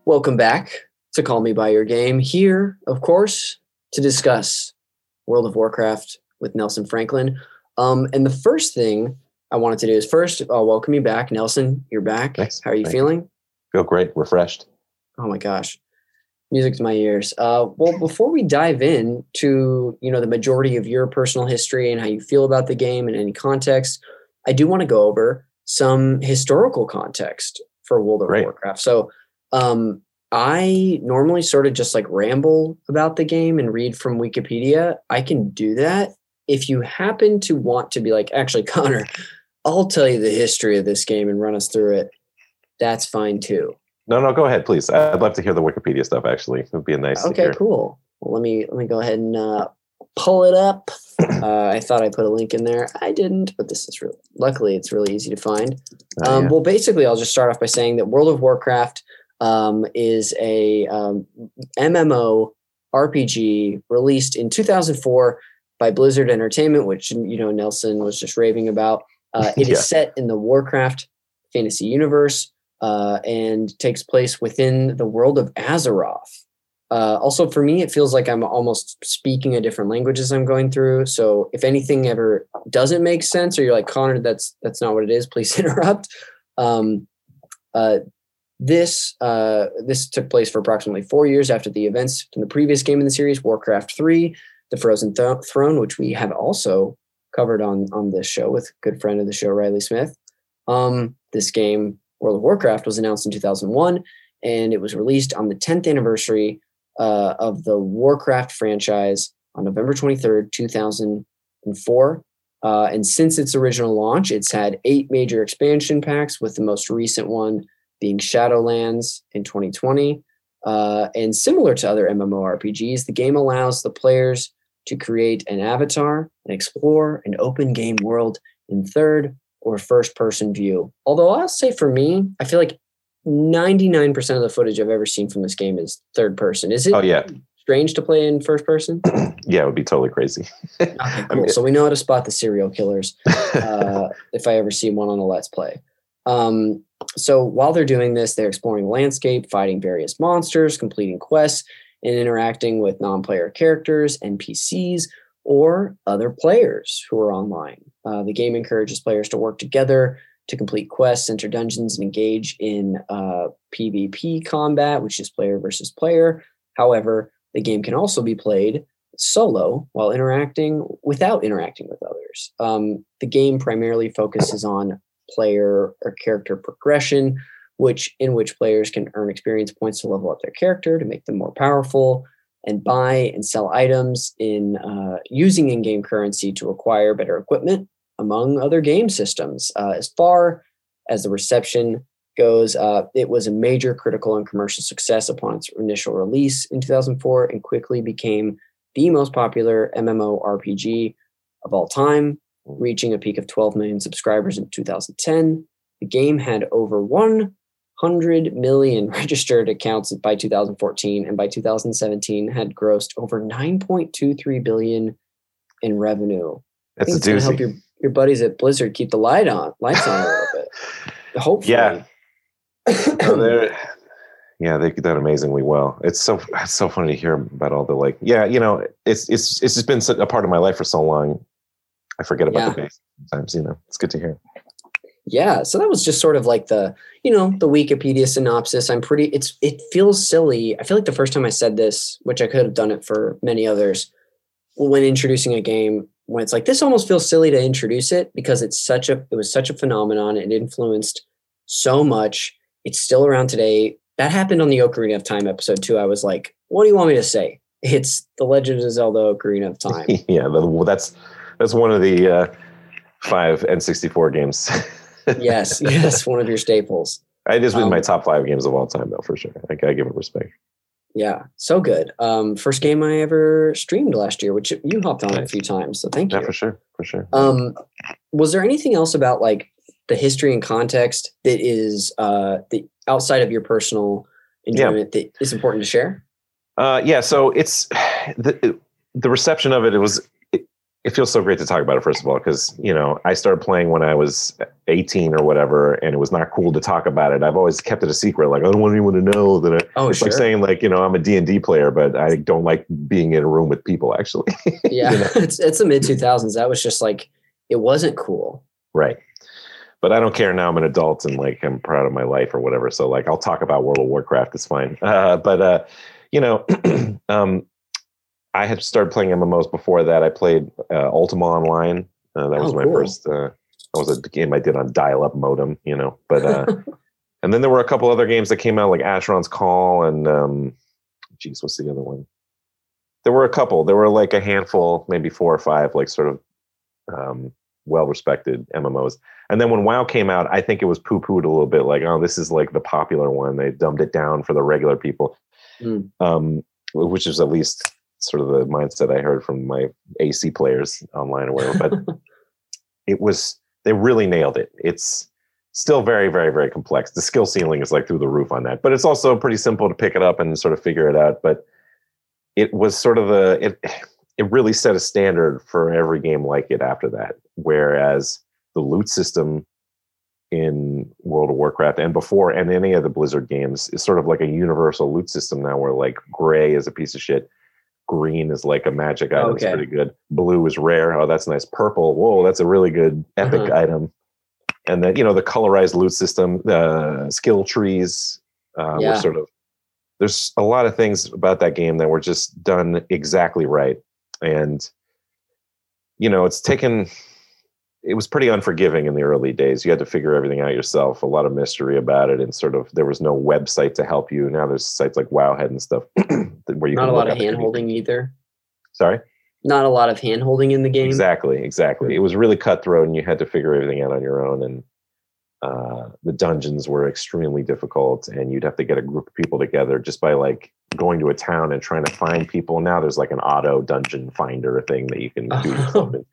Welcome back to Call Me by Your Game. Here, of course, to discuss World of Warcraft with Nelson Franklin. Um, and the first thing I wanted to do is first, I'll welcome you back. Nelson, you're back. Thanks. How are you Thank feeling? Feel great, refreshed. Oh my gosh. Music to my ears. Uh, well, before we dive in to you know the majority of your personal history and how you feel about the game in any context, I do want to go over some historical context for World of Great. Warcraft. So, um, I normally sort of just like ramble about the game and read from Wikipedia. I can do that. If you happen to want to be like, actually, Connor, I'll tell you the history of this game and run us through it. That's fine too. No, no, go ahead, please. I'd love to hear the Wikipedia stuff. Actually, it would be a nice. to Okay, cool. Well, let me let me go ahead and uh, pull it up. Uh, I thought I put a link in there. I didn't, but this is really luckily it's really easy to find. Uh, Um, yeah. Well, basically, I'll just start off by saying that World of Warcraft um, is a um, MMO RPG released in 2004 by Blizzard Entertainment, which you know Nelson was just raving about. Uh, it is Yeah. set in the Warcraft fantasy universe uh, and takes place within the world of Azeroth. Uh, also, for me, it feels like I'm almost speaking a different language as I'm going through. So, if anything ever doesn't make sense, or you're like Connor, that's that's not what it is. Please interrupt. Um, uh, this uh, this took place for approximately four years after the events in the previous game in the series, Warcraft Three: The Frozen Th- Throne, which we have also covered on on this show with good friend of the show, Riley Smith. Um, this game, World of Warcraft, was announced in 2001, and it was released on the 10th anniversary uh, of the Warcraft franchise on November 23rd, 2004. Uh, and since its original launch, it's had eight major expansion packs, with the most recent one being Shadowlands in 2020. Uh, and similar to other MMORPGs, the game allows the players to create an avatar and explore an open game world in third or first person view. Although I'll say for me, I feel like 99% of the footage I've ever seen from this game is third person. Is it Oh yeah, strange to play in first person? yeah, it would be totally crazy. Okay, cool. So we know how to spot the serial killers uh, if I ever see one on a Let's Play. Um, so while they're doing this, they're exploring the landscape, fighting various monsters, completing quests, and interacting with non-player characters, NPCs, or other players who are online. Uh, the game encourages players to work together to complete quests, enter dungeons, and engage in uh, PvP combat, which is player versus player. However, the game can also be played solo while interacting without interacting with others. Um, the game primarily focuses on player or character progression, which in which players can earn experience points to level up their character to make them more powerful, and buy and sell items in uh, using in-game currency to acquire better equipment, among other game systems. Uh, as far as the reception goes, uh, it was a major critical and commercial success upon its initial release in 2004 and quickly became the most popular MMORPG of all time, reaching a peak of 12 million subscribers in 2010. The game had over 100 million registered accounts by 2014, and by 2017 had grossed over 9.23 billion in revenue. I That's think it's gonna help your, your buddies at Blizzard keep the light on, lights on a little bit. Hopefully. Yeah. No, yeah, they did that amazingly well. It's so it's so funny to hear about all the like. Yeah, you know, it's it's it's just been a part of my life for so long. I forget about the Yeah. basics sometimes. You know, it's good to hear. yeah so that was just sort of like the you know the wikipedia synopsis i'm pretty it's it feels silly i feel like the first time i said this which i could have done it for many others when introducing a game when it's like this almost feels silly to introduce it because it's such a it was such a phenomenon. It influenced so much. It's still around today. That happened on the ocarina of time episode too. I was like what do you want me to say? It's the legend of zelda ocarina of time. Yeah, the, that's that's one of the uh, five N64 games. yes yes one of your staples. It is in my Um, top five games of all time, though, for sure. I gotta give it respect. Yeah, so good. Um, first game I ever streamed last year, which you hopped on a few times, so thank you. Yeah, for sure, for sure. Um, was there anything else about like the history and context that is uh, the outside of your personal enjoyment that is important to share? Uh, yeah, so it's the the reception of it. It was it, feels so great to talk about it. First of all, because you know I started playing when I was 18 or whatever, and it was not cool to talk about it. I've always kept it a secret. Like I don't want anyone to know that. I, Oh, it's sure. like saying like you know I'm a D and D player, but I don't like being in a room with people. Actually, yeah, you know? it's it's the mid two thousands. That was just like it wasn't cool. right. but I don't care now. I'm an adult and like I'm proud of my life or whatever. So like I'll talk about World of Warcraft. It's fine. Uh, but uh, you know, um, I had started playing MMOs before that. I played uh, Ultima Online. Uh, that was Oh, my cool. first. Uh, that was a game I did on dial-up modem. You know, but uh, and then there were a couple other games that came out like Asheron's Call and um, geez, what's the other one? There were a couple. There were like a handful, maybe four or five, like sort of um, well-respected MMOs. And then when WoW came out, I think it was poo-pooed a little bit, like, oh, this is like the popular one. They dumbed it down for the regular people, Mm. um, which is at least sort of the mindset I heard from my AC players online or whatever. But it was they really nailed it. It's still very, very, very complex. The skill ceiling is like through the roof on that, but it's also pretty simple to pick it up and sort of figure it out. But it was sort of the it it really set a standard for every game like it after that. Whereas the loot system in World of Warcraft and before and any of the Blizzard games is sort of like a universal loot system now where like gray is a piece of shit. Green is like a magic item. It's Okay. pretty good. Blue is rare. Oh, that's nice. Purple. Whoa, that's a really good epic Uh-huh. item. And then, you know, the colorized loot system, the skill trees uh, Yeah. were sort of, there's a lot of things about that game that were just done exactly right. And, you know, it's taken, it was pretty unforgiving in the early days. You had to figure everything out yourself, a lot of mystery about it. And sort of, there was no website to help you. Now there's sites like Wowhead and stuff where you Not a lot of hand holding either. Sorry? Not a lot of hand holding in the game. Exactly, exactly. It was really cutthroat, and you had to figure everything out on your own. And uh, the dungeons were extremely difficult, and you'd have to get a group of people together just by like going to a town and trying to find people. Now there's like an auto dungeon finder thing that you can do.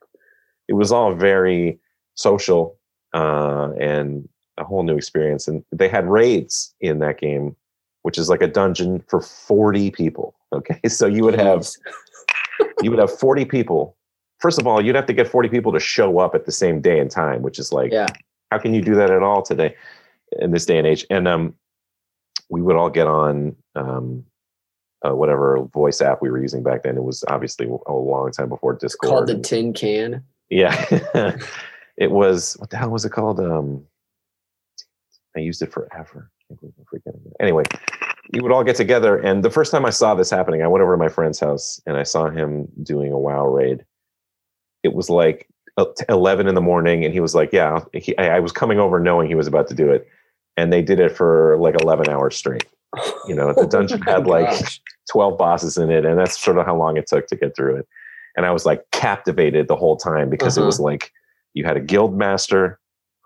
it was all very social uh, and a whole new experience. And they had raids in that game, which is like a dungeon for 40 people. Okay, so you would have you would have 40 people. First of all, you'd have to get 40 people to show up at the same day and time, which is like, Yeah. how can you do that at all today in this day and age? And um, we would all get on um, uh, whatever voice app we were using back then. It was obviously a long time before Discord. Called the and- tin can. yeah. it was, what the hell was it called? Um, I used it forever. I can't believe I'm forgetting it. Anyway, we would all get together. And the first time I saw this happening, I went over to my friend's house and I saw him doing a WoW raid. It was like uh, 11 in the morning. And he was like, Yeah, he, I, was coming over knowing he was about to do it. And they did it for like 11 hours straight. You know, the dungeon Oh had like 12 bosses in it and that's sort of how long it took to get through it and i was like captivated the whole time because it Uh-huh. was like you had a guild master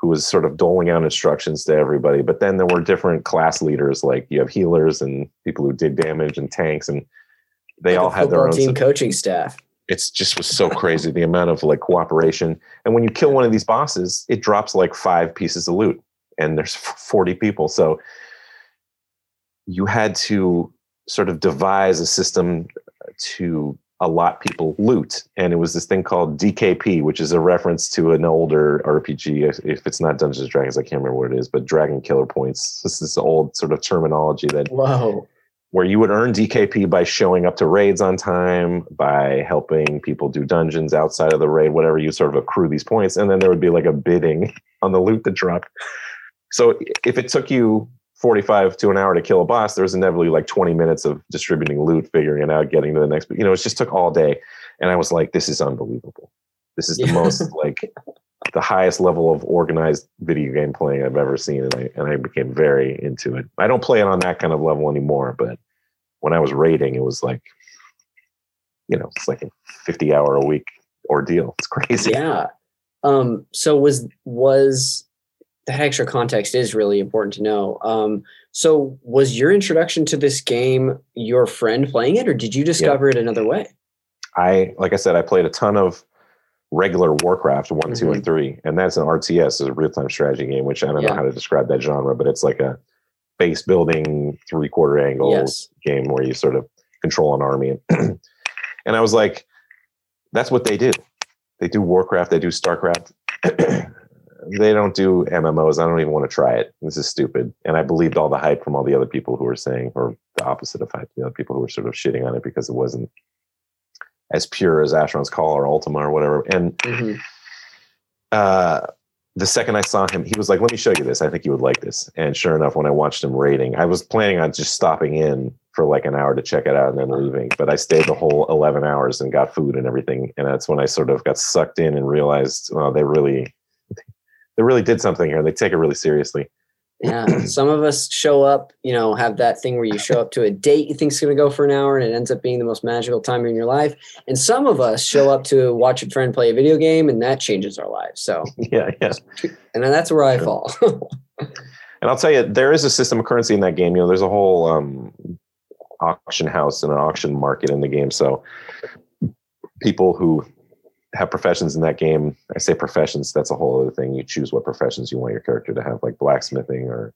who was sort of doling out instructions to everybody. But then there were different class leaders like you have healers and people who did damage and tanks and they Like all had their own team coaching staff. it's just was so crazy the amount of like cooperation. And when you kill one of these bosses it drops like five pieces of loot and there's 40 people. So you had to sort of devise a system to allot people loot and it was this thing called dkp which is a reference to an older rpg if- it's not dungeons and dragons i can't remember what it is but dragon killer points this is old sort of terminology that Whoa. where you would earn DKP by showing up to raids on time, by helping people do dungeons outside of the raid, whatever you sort of accrue these points, and then there would be like a bidding on the loot that dropped. So if it took you 45 to an hour to kill a boss, there was inevitably like 20 minutes of distributing loot, figuring it out, getting to the next. You know, it just took all day, and I was like, "This is unbelievable. This is the Yeah. most like the highest level of organized video game playing I've ever seen, and I and I became very into it. I don't play it on that kind of level anymore, but when I was raiding, it was like, you know, it's like a fifty-hour a week ordeal. It's crazy. Yeah. Um, so was was that extra context is really important to know. Um, so was your introduction to this game your friend playing it, or did you discover it another way? I like I said, I played a ton of regular Warcraft one, two, Mm-hmm. and three, and that's an RTS, is a real-time strategy game, which I don't Yeah. know how to describe that genre, but it's like a base building three-quarter angle Yes. game where you sort of control an army. and I was like, that's what they do. They do Warcraft, they do StarCraft. they don't do MMOs. I don't even want to try it. This is stupid. And I believed all the hype from all the other people who were saying, or the opposite of hype, the other people who were sort of shitting on it because it wasn't as pure as Asheron's Call or Ultima or whatever. And Mhm. uh, the second I saw him, he was like, "Let me show you this. I think you would like this." And sure enough, when I watched him raiding, I was planning on just stopping in for like an hour to check it out and then leaving, but I stayed the whole eleven hours and got food and everything. And that's when I sort of got sucked in and realized, oh, they really, they really did something here. They take it really seriously. Yeah, some of us show up, you know, have that thing where you show up to a date you think's going to go for an hour and it ends up being the most magical time in your life. And some of us show up to watch a friend play a video game and that changes our lives. So, Yeah, yeah. and that's where I Sure. fall. And I'll tell you, there is a system of currency in that game. You know, there's a whole um, auction house and an auction market in the game. So people who have professions in that game, I say professions, that's a whole other thing. You choose what professions you want your character to have, like blacksmithing or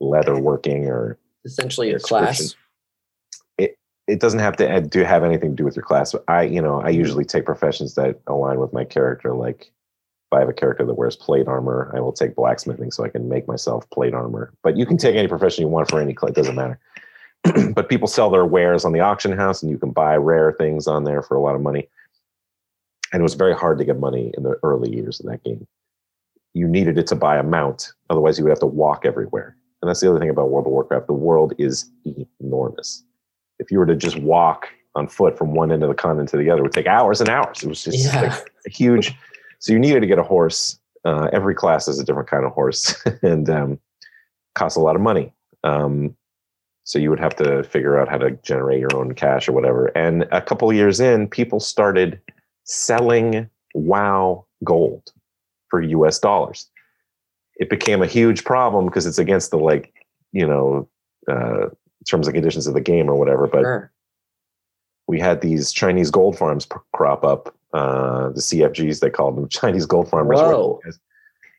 leather working, or Essentially, your class. it it doesn't have to do have anything to do with your class. But I, you know, I mm-hmm. usually take professions that align with my character. Like if I have a character that wears plate armor, I will take blacksmithing so I can make myself plate armor. But you can take any profession you want for any class; it doesn't matter. but people sell their wares on the auction house, and you can buy rare things on there for a lot of money. And it was very hard to get money in the early years of that game. You needed it to buy a mount, otherwise you would have to walk everywhere. And that's the other thing about World of Warcraft: the world is enormous if you were to just walk on foot from one end of the continent to the other, it would take hours and hours. It was just Yeah. like a huge. So you needed to get a horse. Uh, every class has a different kind of horse, and um, costs a lot of money. Um, so you would have to figure out how to generate your own cash or whatever. And a couple of years in, people started selling WoW gold for U.S. dollars. It became a huge problem because it's against the like, you know, uh, terms and conditions of the game or whatever. But Sure. we had these Chinese gold farms crop up. Uh, the CFGs they called them Chinese gold farmers. Whoa.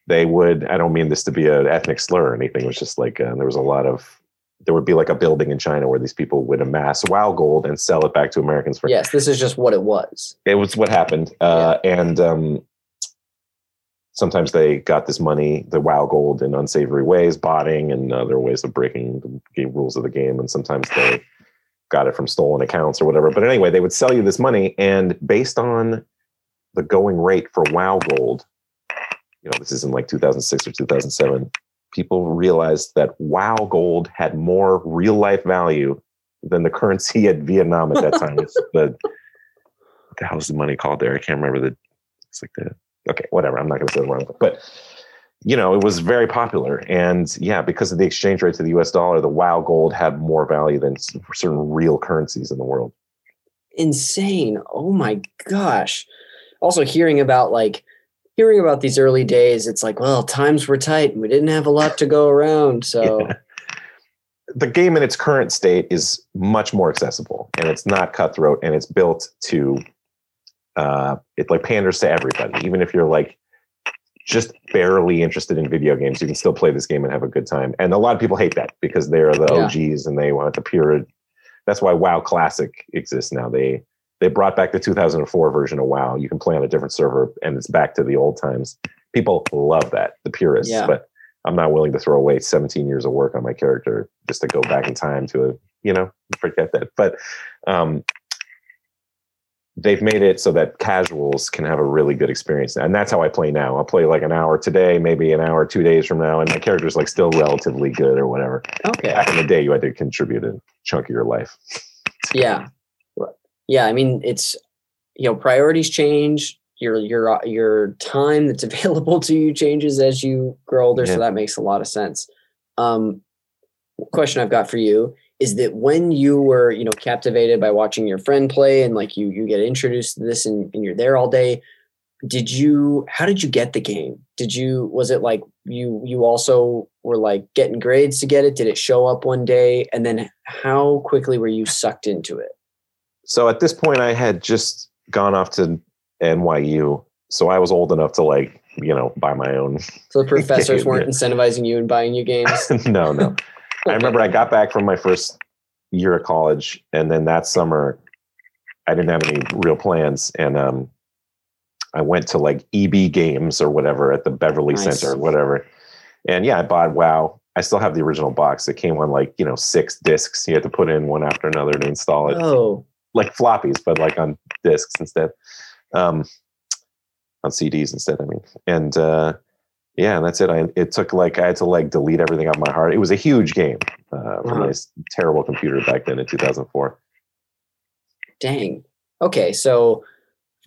They would. I don't mean this to be an ethnic slur or anything. It was just like uh, there was a lot of. There would be like a building in China where these people would amass WoW gold and sell it back to Americans for. Yes, this is just what it was. It was what happened, uh, and um, sometimes they got this money, the WoW gold, in unsavory ways, botting and other ways of breaking the game rules of the game, and sometimes they got it from stolen accounts or whatever. But anyway, they would sell you this money, and based on the going rate for WoW gold, you know, this is in like 2006 or 2007. People realized that WoW gold had more real life value than the currency at Vietnam at that time. It's the what the hell the money called there? I can't remember the. It's like the okay, whatever. I'm not going to say the wrong, but you know, it was very popular, and yeah, because of the exchange rate to the U.S. dollar, the WoW gold had more value than certain real currencies in the world. Insane. Oh my gosh. Also hearing about like hearing about these early days, it's like, well, times were tight and we didn't have a lot to go around. So Yeah. The game in its current state is much more accessible, and it's not cutthroat, and it's built to uh, it like panders to everybody, even if you're like just barely interested in video games, you can still play this game and have a good time. And a lot of people hate that because they're the Yeah. OGs and they want the pure. That's why WoW Classic exists now. They they brought back the 2004 version of WoW. You can play on a different server, and it's back to the old times. People love that, the purists. Yeah. But I'm not willing to throw away 17 years of work on my character just to go back in time to a, you know, forget that. But um, they've made it so that casuals can have a really good experience. And that's how I play now. I'll play like an hour today, maybe an hour two days from now, and my character's like still relatively good or whatever. okay. Back in the day, you had to contribute a chunk of your life. Yeah. Yeah. I mean, it's you know, priorities change. Your your uh, your time that's available to you changes as you grow older. Yeah. So that makes a lot of sense. Um, question I've got for you is that when you were you know captivated by watching your friend play and like you you get introduced to this and, and you're there all day did you how did you get the game did you was it like you you also were like getting grades to get it did it show up one day and then how quickly were you sucked into it So at this point, I had just gone off to NYU. So I was old enough to like, you know, buy my own so the professors weren't incentivizing you and buying you games no, no. I remember I got back from my first year of college, and then that summer, I didn't have any real plans, and um, I went to like EB Games or whatever at the Beverly Nice. Center or whatever, and yeah, I bought WoW. I still have the original box. It came on like you know six discs. You had to put in one after another to install it, oh like floppies, but like on discs instead, um, on CDs instead. I mean, and uh, yeah, and that's it. I it took like I had to like delete everything off my hard. It was a huge game uh, for Wow. my terrible computer back then in 2004. Dang. Okay, so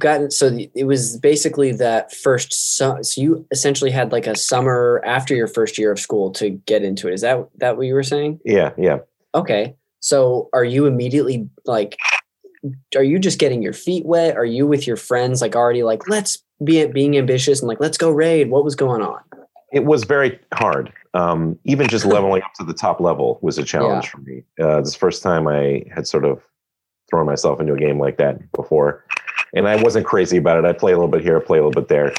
gotten so it was basically that first su- so you essentially had like a summer after your first year of school to get into it. Is that that what you were saying? Yeah, yeah. Okay. So are you immediately like are you just getting your feet wet? Are you with your friends like already like let's be being ambitious and like let's go raid? What was going on? It was very hard. Um, even just leveling up to the top level was a challenge for me. Uh, this first time I had sort of thrown myself into a game like that before, and I wasn't crazy about it. I play a little bit here, play a little bit there,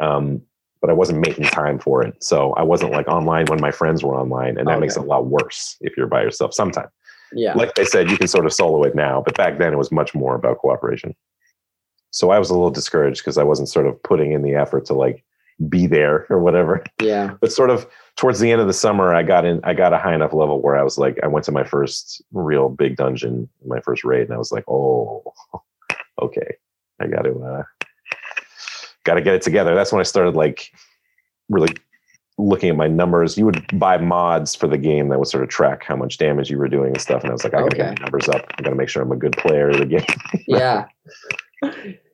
um, but I wasn't making time for it. So I wasn't like online when my friends were online, and that makes it a lot worse if you're by yourself. Sometimes. Yeah. like I said, you can sort of solo it now, but back then it was much more about cooperation. So I was a little discouraged because I wasn't sort of putting in the effort to like be there or whatever. yeah. But sort of towards the end of the summer, I got in, I got a high enough level where I was like, I went to my first real big dungeon, my first raid, and I was like, oh, okay, I got to, uh, got to get it together. That's when I started like really looking at my numbers. You would buy mods for the game that would sort of track how much damage you were doing and stuff. And I was like, I gotta Okay. get my numbers up. I gotta make sure I'm a good player of the game. Yeah.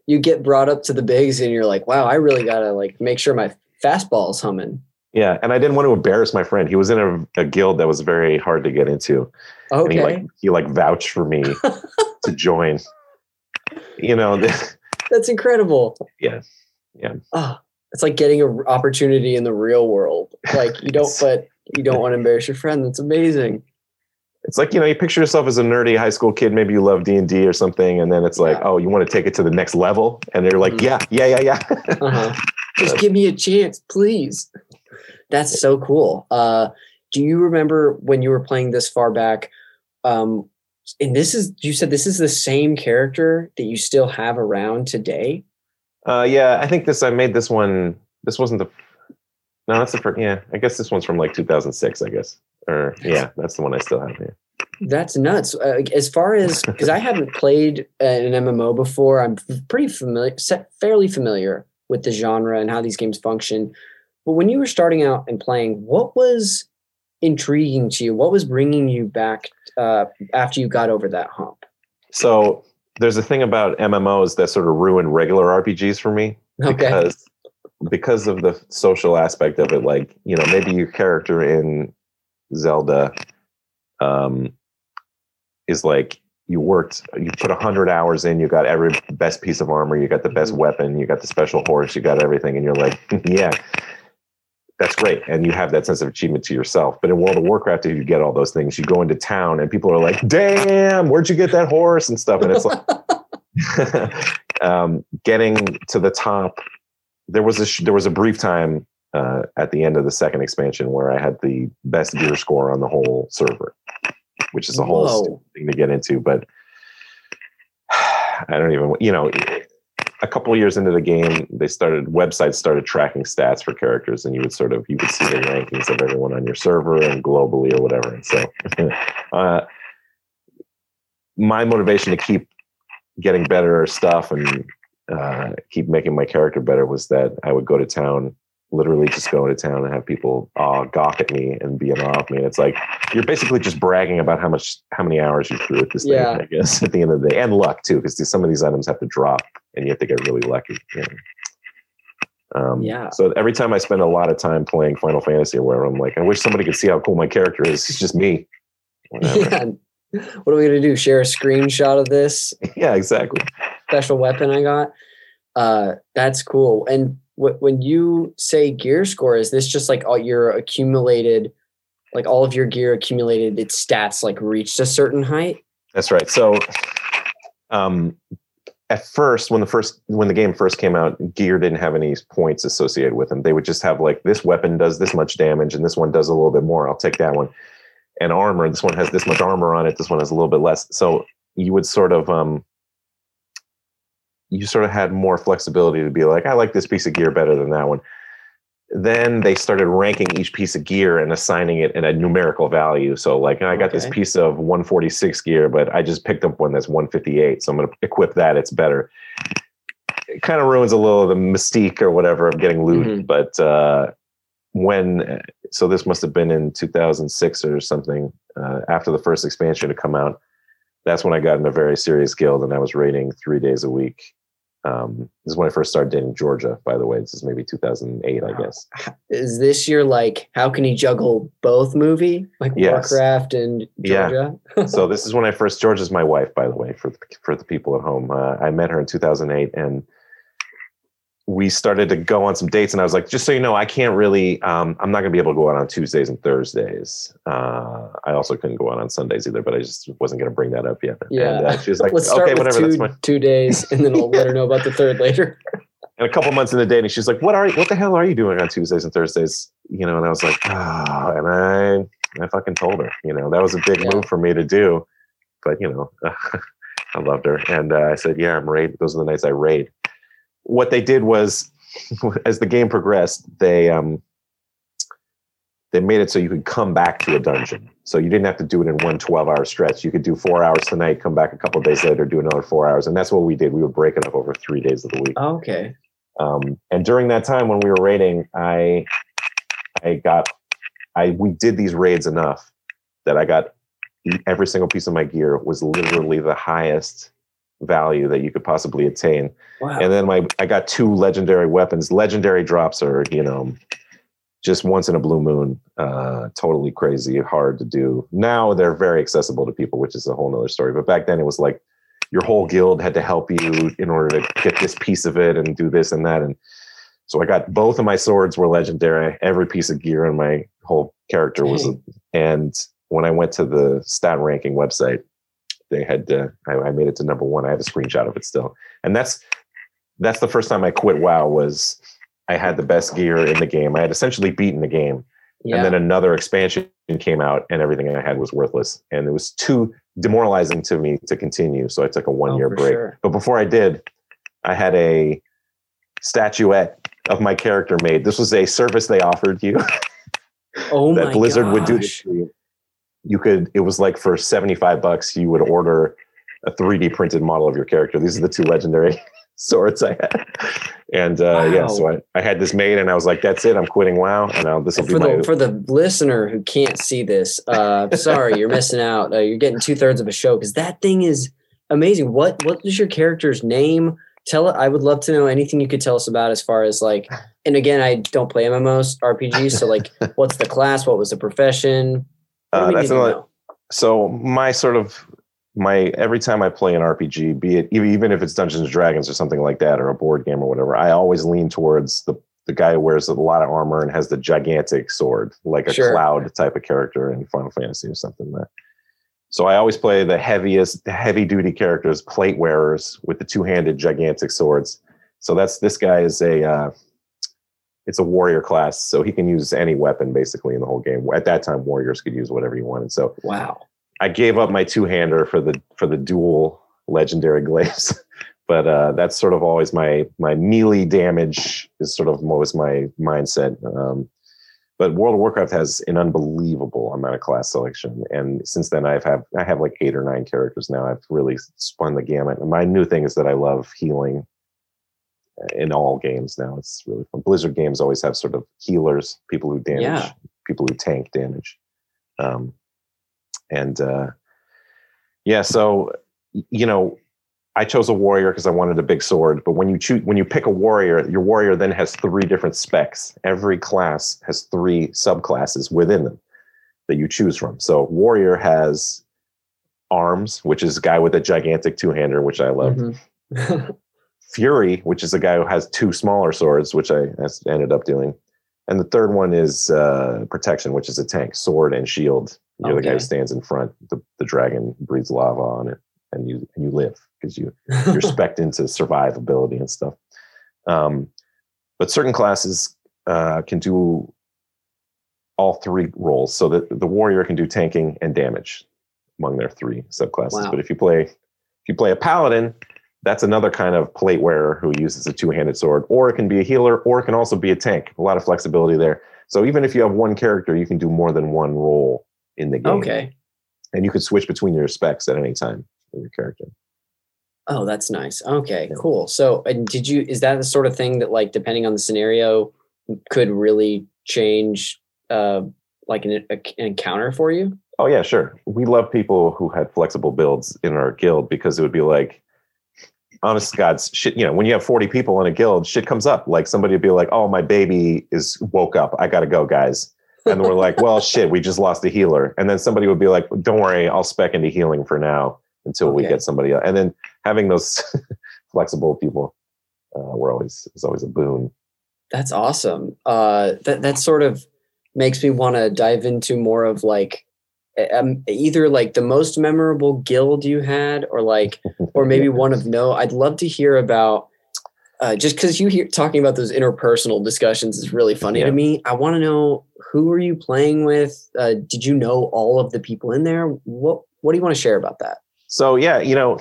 you get brought up to the bigs and you're like, wow, I really gotta like make sure my fastball's humming. Yeah, and I didn't want to embarrass my friend. He was in a, a guild that was very hard to get into, and he Okay. like he like vouched for me to join. You know, That's incredible. Yeah. Yeah. Oh, it's like getting an opportunity in the real world. Like you don't, but you don't want to embarrass your friend. That's amazing. it's like you know, you picture yourself as a nerdy high school kid. Maybe you love D and D or something, and then it's like, Yeah. oh, you want to take it to the next level, and they're like, Mhm. yeah, yeah, yeah, yeah. Uh-huh. Just give me a chance, please. That's so cool. Uh, do you remember when you were playing this far back? Um, and this is you said this is the same character that you still have around today. Uh, yeah, I think this. I made this one. This wasn't the. No, that's the first. Yeah, I guess this one's from like 2006. I guess, or yeah, that's the one I still have here. That's nuts. Uh, as far as because I haven't played an MMO before, I'm pretty familiar, fairly familiar with the genre and how these games function. But when you were starting out and playing, what was intriguing to you? What was bringing you back uh, after you got over that hump? So there's a thing about MMOs that sort of ruin regular RPGs for me. Okay. because because of the social aspect of it like you know maybe your character in zelda um is like you worked you put 100 hours in you got every best piece of armor you got the best Mhm. weapon you got the special horse you got everything and you're like yeah that's great and you have that sense of achievement to yourself but in world of warcraft if you get all those things you go into town and people are like damn where'd you get that horse and stuff and it's like um, getting to the top. There was a sh- there was a brief time uh, at the end of the second expansion where I had the best gear score on the whole server, which is a whole thing to get into. But I don't even you know. A couple of years into the game, they started websites started tracking stats for characters, and you would sort of you would see the rankings of everyone on your server and globally or whatever. And so, uh, my motivation to keep getting better stuff and uh, keep making my character better was that I would go to town, literally just go to town and have people uh, gawk at me and be in awe of me. And it's like you're basically just bragging about how much, how many hours you threw at this Yeah. thing. I guess at the end of the day, and luck too, because some of these items have to drop, and you have to get really lucky. you know. Um, Yeah. So every time I spend a lot of time playing Final Fantasy or whatever, I'm like, I wish somebody could see how cool my character is. It's just me. Whatever. yeah. What are we gonna do? Share a screenshot of this yeah, exactly. special weapon I got? Uh, that's cool. And when you say gear score, is this just like all your accumulated, like all of your gear accumulated, its stats like reached a certain height? That's right. So, um, at first, when the first when the game first came out, gear didn't have any points associated with them. They would just have like this weapon does this much damage, and this one does a little bit more. I'll take that one. And armor, this one has this much armor on it. This one has a little bit less. So you would sort of um, you sort of had more flexibility to be like, I like this piece of gear better than that one. Then they started ranking each piece of gear and assigning it in a numerical value. So, like, I got this piece of 146 gear, but I just picked up one that's 158. So I'm going to equip that. It's better. It kind of ruins a little of the mystique or whatever of getting loot. Mhm. But uh, when so this must have been in 2006 or something uh, after the first expansion had come out that's when i got in a very serious guild and i was raiding three days a week um, this is when i first started dating georgia by the way this is maybe 2008 i guess Is this your like how can he juggle both movie? Like Yes. Warcraft and Yeah. Georgia? so this is when I first. Georgia's my wife, by the way, for the, for the people at home. Uh, I met her in 2008, and we started to go on some dates. And I was like, just so you know, I can't really. Um, I'm not going to be able to go out on Tuesdays and Thursdays. Uh, I also couldn't go out on Sundays either, but I just wasn't going to bring that up yet. Yeah. And uh, she was like, Let's okay, whatever, that's two, fine. two days and then I'll let her know about the third later. And a couple months in the dating, she's like, "What are you? What the hell are you doing on Tuesdays and Thursdays?" You know, and I was like, "Ah," and I, I fucking told her. You know, that was a big Yeah. move for me to do, but you know, I loved her, and uh, I said, "Yeah, I'm raid. Those are the nights I raid." What they did was, as the game progressed, they um, they made it so you could come back to a dungeon. So you didn't have to do it in one 12 hour stretch. You could do four hours tonight, come back a couple of days later, do another four hours. And that's what we did. We would break it up over three days of the week. okay. Um, and during that time when we were raiding, I I got I we did these raids enough that I got every single piece of my gear was literally the highest value that you could possibly attain. Wow. And then my I got two legendary weapons. Legendary drops are, you know, just once in a blue moon. Uh, totally crazy, hard to do. Now they're very accessible to people, which is a whole nother story. But back then it was like your whole guild had to help you in order to get this piece of it and do this and that. And so I got both of my swords were legendary. Every piece of gear in my whole character was. And when I went to the stat ranking website, they had uh, I, I made it to number one. I have a screenshot of it still, and that's that's the first time I quit WoW. Was I had the best gear in the game. I had essentially beaten the game, yeah. and then another expansion came out, and everything I had was worthless, and it was too demoralizing to me to continue. So I took a one year Oh, break. sure. But before I did, I had a statuette of my character made. This was a service they offered you oh that Blizzard would do. You. Could. It was like for seventy five bucks, you would order a three D printed model of your character. These are the two legendary swords I had, and uh, yeah, so I, I had this made, and I was like, "That's it. I'm quitting WoW, and I'll, this will be For my." the, for the listener who can't see this, uh, sorry, you're missing out. Uh, you're getting two thirds of a show because that thing is amazing. What what is your character's name? Tell it. I would love to know anything you could tell us about as far as like. And again, I don't play MMOs, RPGs. So like, what's the class? What was the profession? Uh, that's another- so my sort of my every time I play an RPG, be it even if it's Dungeons and Dragons or something like that, or a board game or whatever, I always lean towards the the guy who wears a lot of armor and has the gigantic sword, like a Sure. cloud type of character in Final Fantasy or something. That. So I always play the heaviest, heavy duty characters, plate wearers with the two handed gigantic swords. So that's this guy is a uh, it's a warrior class, so he can use any weapon basically in the whole game. At that time, warriors could use whatever you wanted. So Wow. I gave up my two hander for the for the dual legendary glaives, but uh, that's sort of always my my melee damage is sort of always my mindset. Um, but World of Warcraft has an unbelievable amount of class selection, and since then I've have I have like eight or nine characters now. I've really spun the gamut. And my new thing is that I love healing in all games now. It's really fun. Blizzard games always have sort of healers, people who damage, Yeah. people who tank damage. Um, and uh, yeah, so you know, I chose a warrior because I wanted a big sword. But when you choose, when you pick a warrior, your warrior then has three different specs. Every class has three subclasses within them that you choose from. So warrior has arms, which is a guy with a gigantic two-hander, which I love. Mhm. Fury, which is a guy who has two smaller swords, which I ended up doing. And the third one is uh, protection, which is a tank, sword and shield. You're the guy who stands in front. The, the dragon breathes lava on it, and you and you live because you you're spec into survivability and stuff. Um, but certain classes uh, can do all three roles. So that the warrior can do tanking and damage among their three subclasses. Wow. But if you play if you play a paladin, that's another kind of plate wearer who uses a two-handed sword, or it can be a healer, or it can also be a tank. A lot of flexibility there. So even if you have one character, you can do more than one role in the game. okay. And you could switch between your specs at any time with your character. Oh, that's nice. Okay, Yeah. cool. So, and did you? Is that the sort of thing that, like, depending on the scenario, could really change uh, like an, a, an encounter for you? Oh yeah, sure. We love people who had flexible builds in our guild because it would be like, honest to God's shit. You know, when you have forty people in a guild, shit comes up. Like somebody would be like, "Oh, my baby is woke up. I gotta go, guys." And we're like, "Well, shit, we just lost a healer." And then somebody would be like, "Don't worry, I'll spec into healing for now until we get somebody else." And then having those flexible people uh, were always is always a boon. That's awesome. Uh, that that sort of makes me want to dive into more of like um, either like the most memorable guild you had, or like, or maybe one of no. I'd love to hear about. Uh, just because you hear talking about those interpersonal discussions is really funny Yeah. to me. I want to know who were you playing with? Uh, did you know all of the people in there? What What do you want to share about that? So yeah, you know,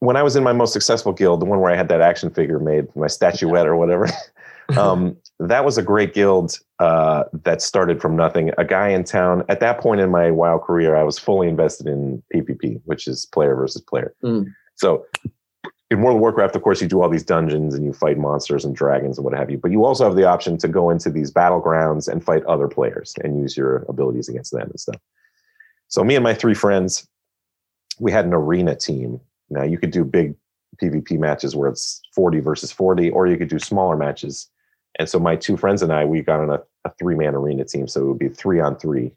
when I was in my most successful guild, the one where I had that action figure made, my statuette or whatever, um, that was a great guild uh, that started from nothing. A guy in town at that point in my WoW career, I was fully invested in PvP, which is player versus player. Mm. So in World of Warcraft, of course, you do all these dungeons and you fight monsters and dragons and what have you. But you also have the option to go into these battlegrounds and fight other players and use your abilities against them and stuff. So me and my three friends, we had an arena team. Now you could do big PvP matches where it's 40 versus 40, or you could do smaller matches. And so my two friends and I, we got on a, a three man arena team. So it would be three on three.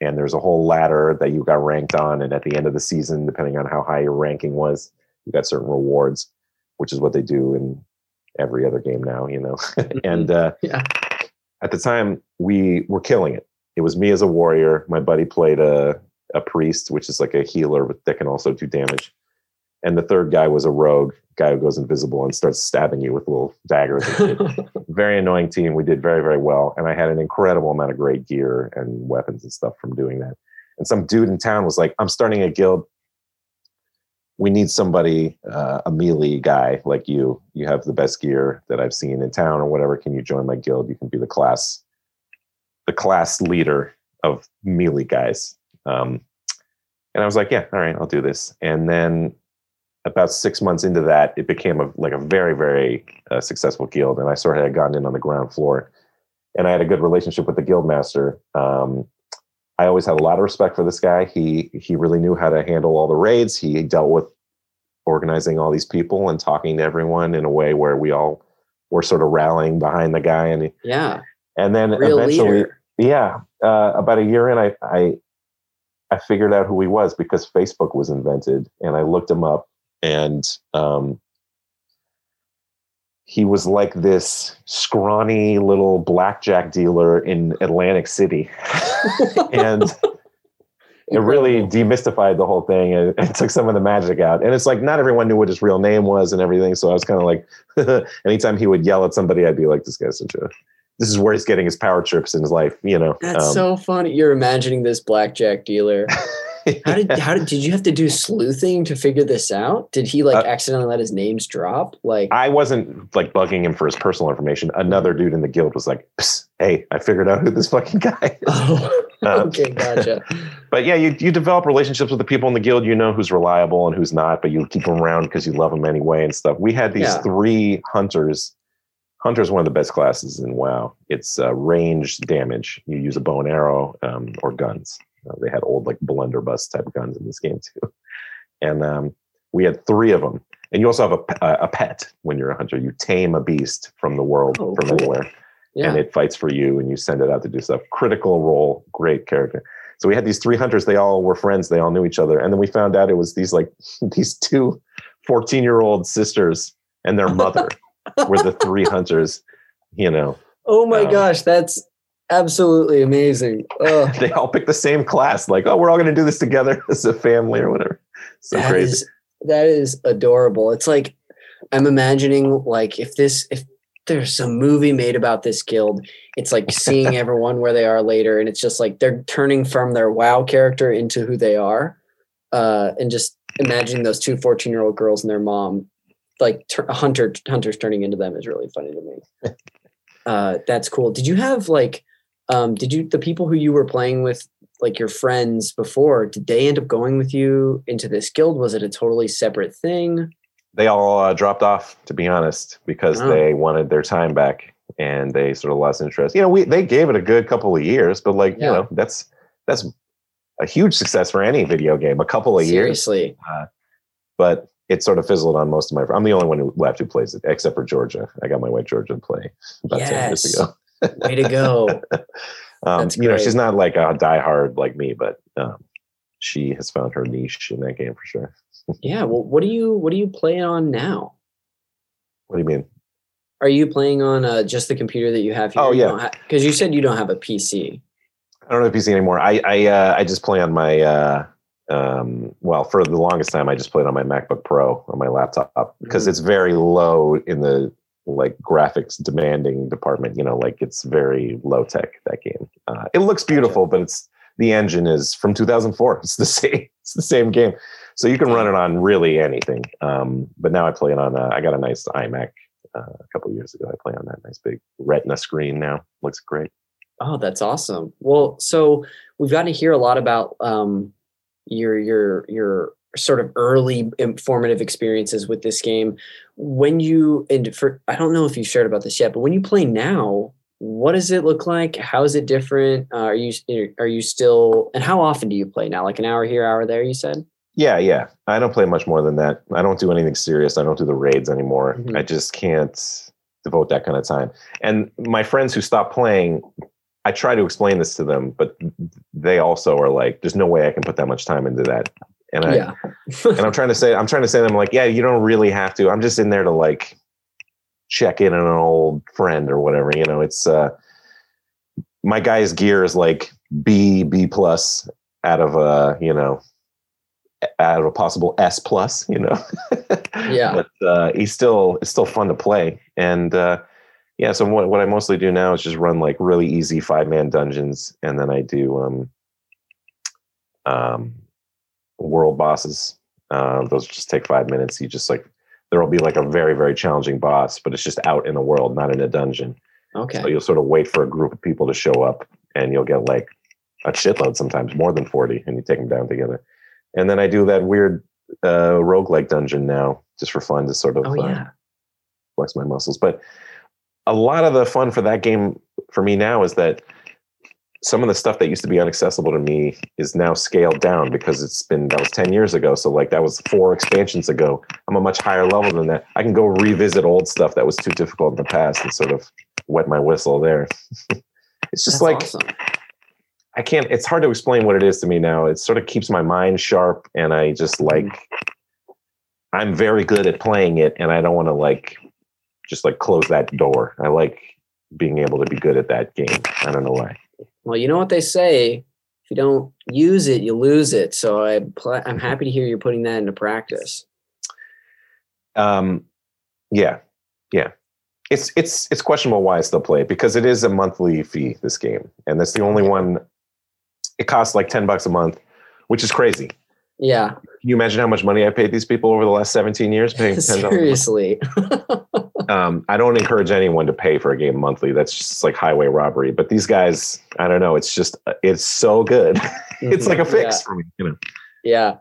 And there's a whole ladder that you got ranked on. And at the end of the season, depending on how high your ranking was, you got certain rewards, which is what they do in every other game now, you know. and uh, Yeah. at the time, we were killing it. It was me as a warrior. My buddy played a, a priest, which is like a healer that can also do damage. And the third guy was a rogue, guy who goes invisible and starts stabbing you with little daggers. very annoying team. We did very, very well. And I had an incredible amount of great gear and weapons and stuff from doing that. And some dude in town was like, I'm starting a guild. We need somebody, uh, a melee guy like you. You have the best gear that I've seen in town or whatever. Can you join my guild? You can be the class, the class leader of melee guys. Um, and I was like, yeah, all right, I'll do this. And then about six months into that, it became a, like a very, very uh, successful guild. And I sort of had gotten in on the ground floor. And I had a good relationship with the guild master. Um, I always had a lot of respect for this guy. He he really knew how to handle all the raids. He dealt with organizing all these people and talking to everyone in a way where we all were sort of rallying behind the guy. And yeah. and then Real eventually, leader. yeah, uh, about a year in, I, I I figured out who he was because Facebook was invented, and I looked him up, and um, he was like this scrawny little blackjack dealer in Atlantic City, and it really demystified the whole thing and, and took some of the magic out. And it's like not everyone knew what his real name was and everything, so I was kind of like, anytime he would yell at somebody, I'd be like, "This guy's such a." This is where he's getting his power trips in his life, you know. That's Um, so funny. You're imagining this blackjack dealer. How did how did did you have to do sleuthing to figure this out? Did he like Uh, accidentally let his names drop? Like I wasn't like bugging him for his personal information. Another dude in the guild was like, "Psst, "Hey, I figured out who this fucking guy is." oh, Uh, okay, gotcha. But yeah, you you develop relationships with the people in the guild. You know who's reliable and who's not, but you keep them around because you love them anyway and stuff. We had these Yeah. three hunters. Hunter's one of the best classes in WoW. It's uh, ranged damage. You use a bow and arrow um, or guns. Uh, they had old like blunderbuss type guns in this game too, and um, we had three of them. And you also have a, a pet when you're a hunter. You tame a beast from the world, Oh, from cool. anywhere Yeah. and it fights for you and you send it out to do stuff. Critical role, great character. So we had these three hunters, they all were friends, they all knew each other. And then we found out it was these like these two 14 year old sisters and their mother were the three hunters, you know. oh my um, gosh, that's absolutely amazing. Oh, They all pick the same class, like, oh, we're all gonna do this together as a family or whatever. So that crazy. is- that is adorable. It's like I'm imagining like if this if there's some movie made about this guild, it's like seeing everyone where they are later, and it's just like they're turning from their WoW character into who they are, uh, and just imagining those two 14 year old girls and their mom, like hunter hunters turning into them is really funny to me. uh, that's cool. Did you have like, um, did you the people who you were playing with like your friends before did they end up going with you into this guild was it a totally separate thing they all uh, dropped off, to be honest, because Oh. they wanted their time back. and they sort of lost interest. You know, we they gave it a good couple of years, but like Yeah. you know, that's that's a huge success for any video game. A couple of years, Seriously. but it sort of fizzled on most of my. I'm the only one who left who plays it, except for Georgia. I got my wife Georgia to play about ten years ago. Way to go. Um, you know, she's not like a diehard like me, but um, she has found her niche in that game for sure. Yeah. Well, what do you what do you play on now? What do you mean? Are you playing on uh, just the computer that you have here? Oh, yeah. Because you said you don't have a PC. I don't have a PC anymore. I I uh, I just play on my uh, um, well for the longest time I just played on my MacBook Pro on my laptop because Mhm. it's very low in the like graphics demanding department. You know, like it's very low tech that game. Uh, it looks beautiful, but it's the engine is from 2004. It's the same. It's the same game, so you can run it on really anything. Um, but now I play it on. Uh, I got a nice iMac uh, a couple years ago. I play on that nice big Retina screen now. Looks great. Oh, that's awesome. Well, so we've gotten to hear a lot about um, your your your sort of early informative experiences with this game. When you and for I don't know if you've shared about this yet, but when you play now, what does it look like? How is it different? Uh, are you are you still and how often do you play now? Like an hour here, hour there? You said. Yeah, yeah. I don't play much more than that. I don't do anything serious. I don't do the raids anymore. Mhm. I just can't devote that kind of time. And my friends who stop playing, I try to explain this to them, but they also are like, "There's no way I can put that much time into that." And I yeah. and I'm trying to say, I'm trying to say to them like, "Yeah, you don't really have to. I'm just in there to like check in on an old friend or whatever." You know, it's uh, my guy's gear is like B B plus out of a you know out of a possible S plus, you know. Yeah. But uh, he's still it's still fun to play, and uh, yeah. So what what I mostly do now is just run like really easy five man dungeons, and then I do um, um, world bosses. Uh, those just take five minutes. You just like there will be like a very very challenging boss, but it's just out in the world, not in a dungeon. Okay. So you'll sort of wait for a group of people to show up, and you'll get like a shitload, sometimes more than forty, and you take them down together. And then I do that weird uh, roguelike dungeon now, just for fun, to sort of Oh uh, yeah. flex my muscles. But a lot of the fun for that game for me now is that some of the stuff that used to be inaccessible to me is now scaled down because it's been that was 10 years ago. So like that was four expansions ago. I'm a much higher level than that. I can go revisit old stuff that was too difficult in the past and sort of wet my whistle there. It's just That's like awesome. i can't it's hard to explain what it is to me now. It sort of keeps my mind sharp and i just hmm. like i'm very good at playing it and i don't want to like just like close that door. I like being able to be good at that game. I don't know why Well, you know what they say. If you don't use it, you lose it. So I I'm happy to hear you're putting that into practice. um yeah yeah it's it's it's questionable why i still play it because it is a monthly fee this game and that's the only one it costs like 10 bucks a month which is crazy Yeah, can you imagine how much money i paid these people over the last 17 years paying $10 seriously. um, I don't encourage anyone to pay for a game monthly. That's just like highway robbery. But these guys, I don't know. It's just it's so good. it's like a fix for me. You know. Yeah.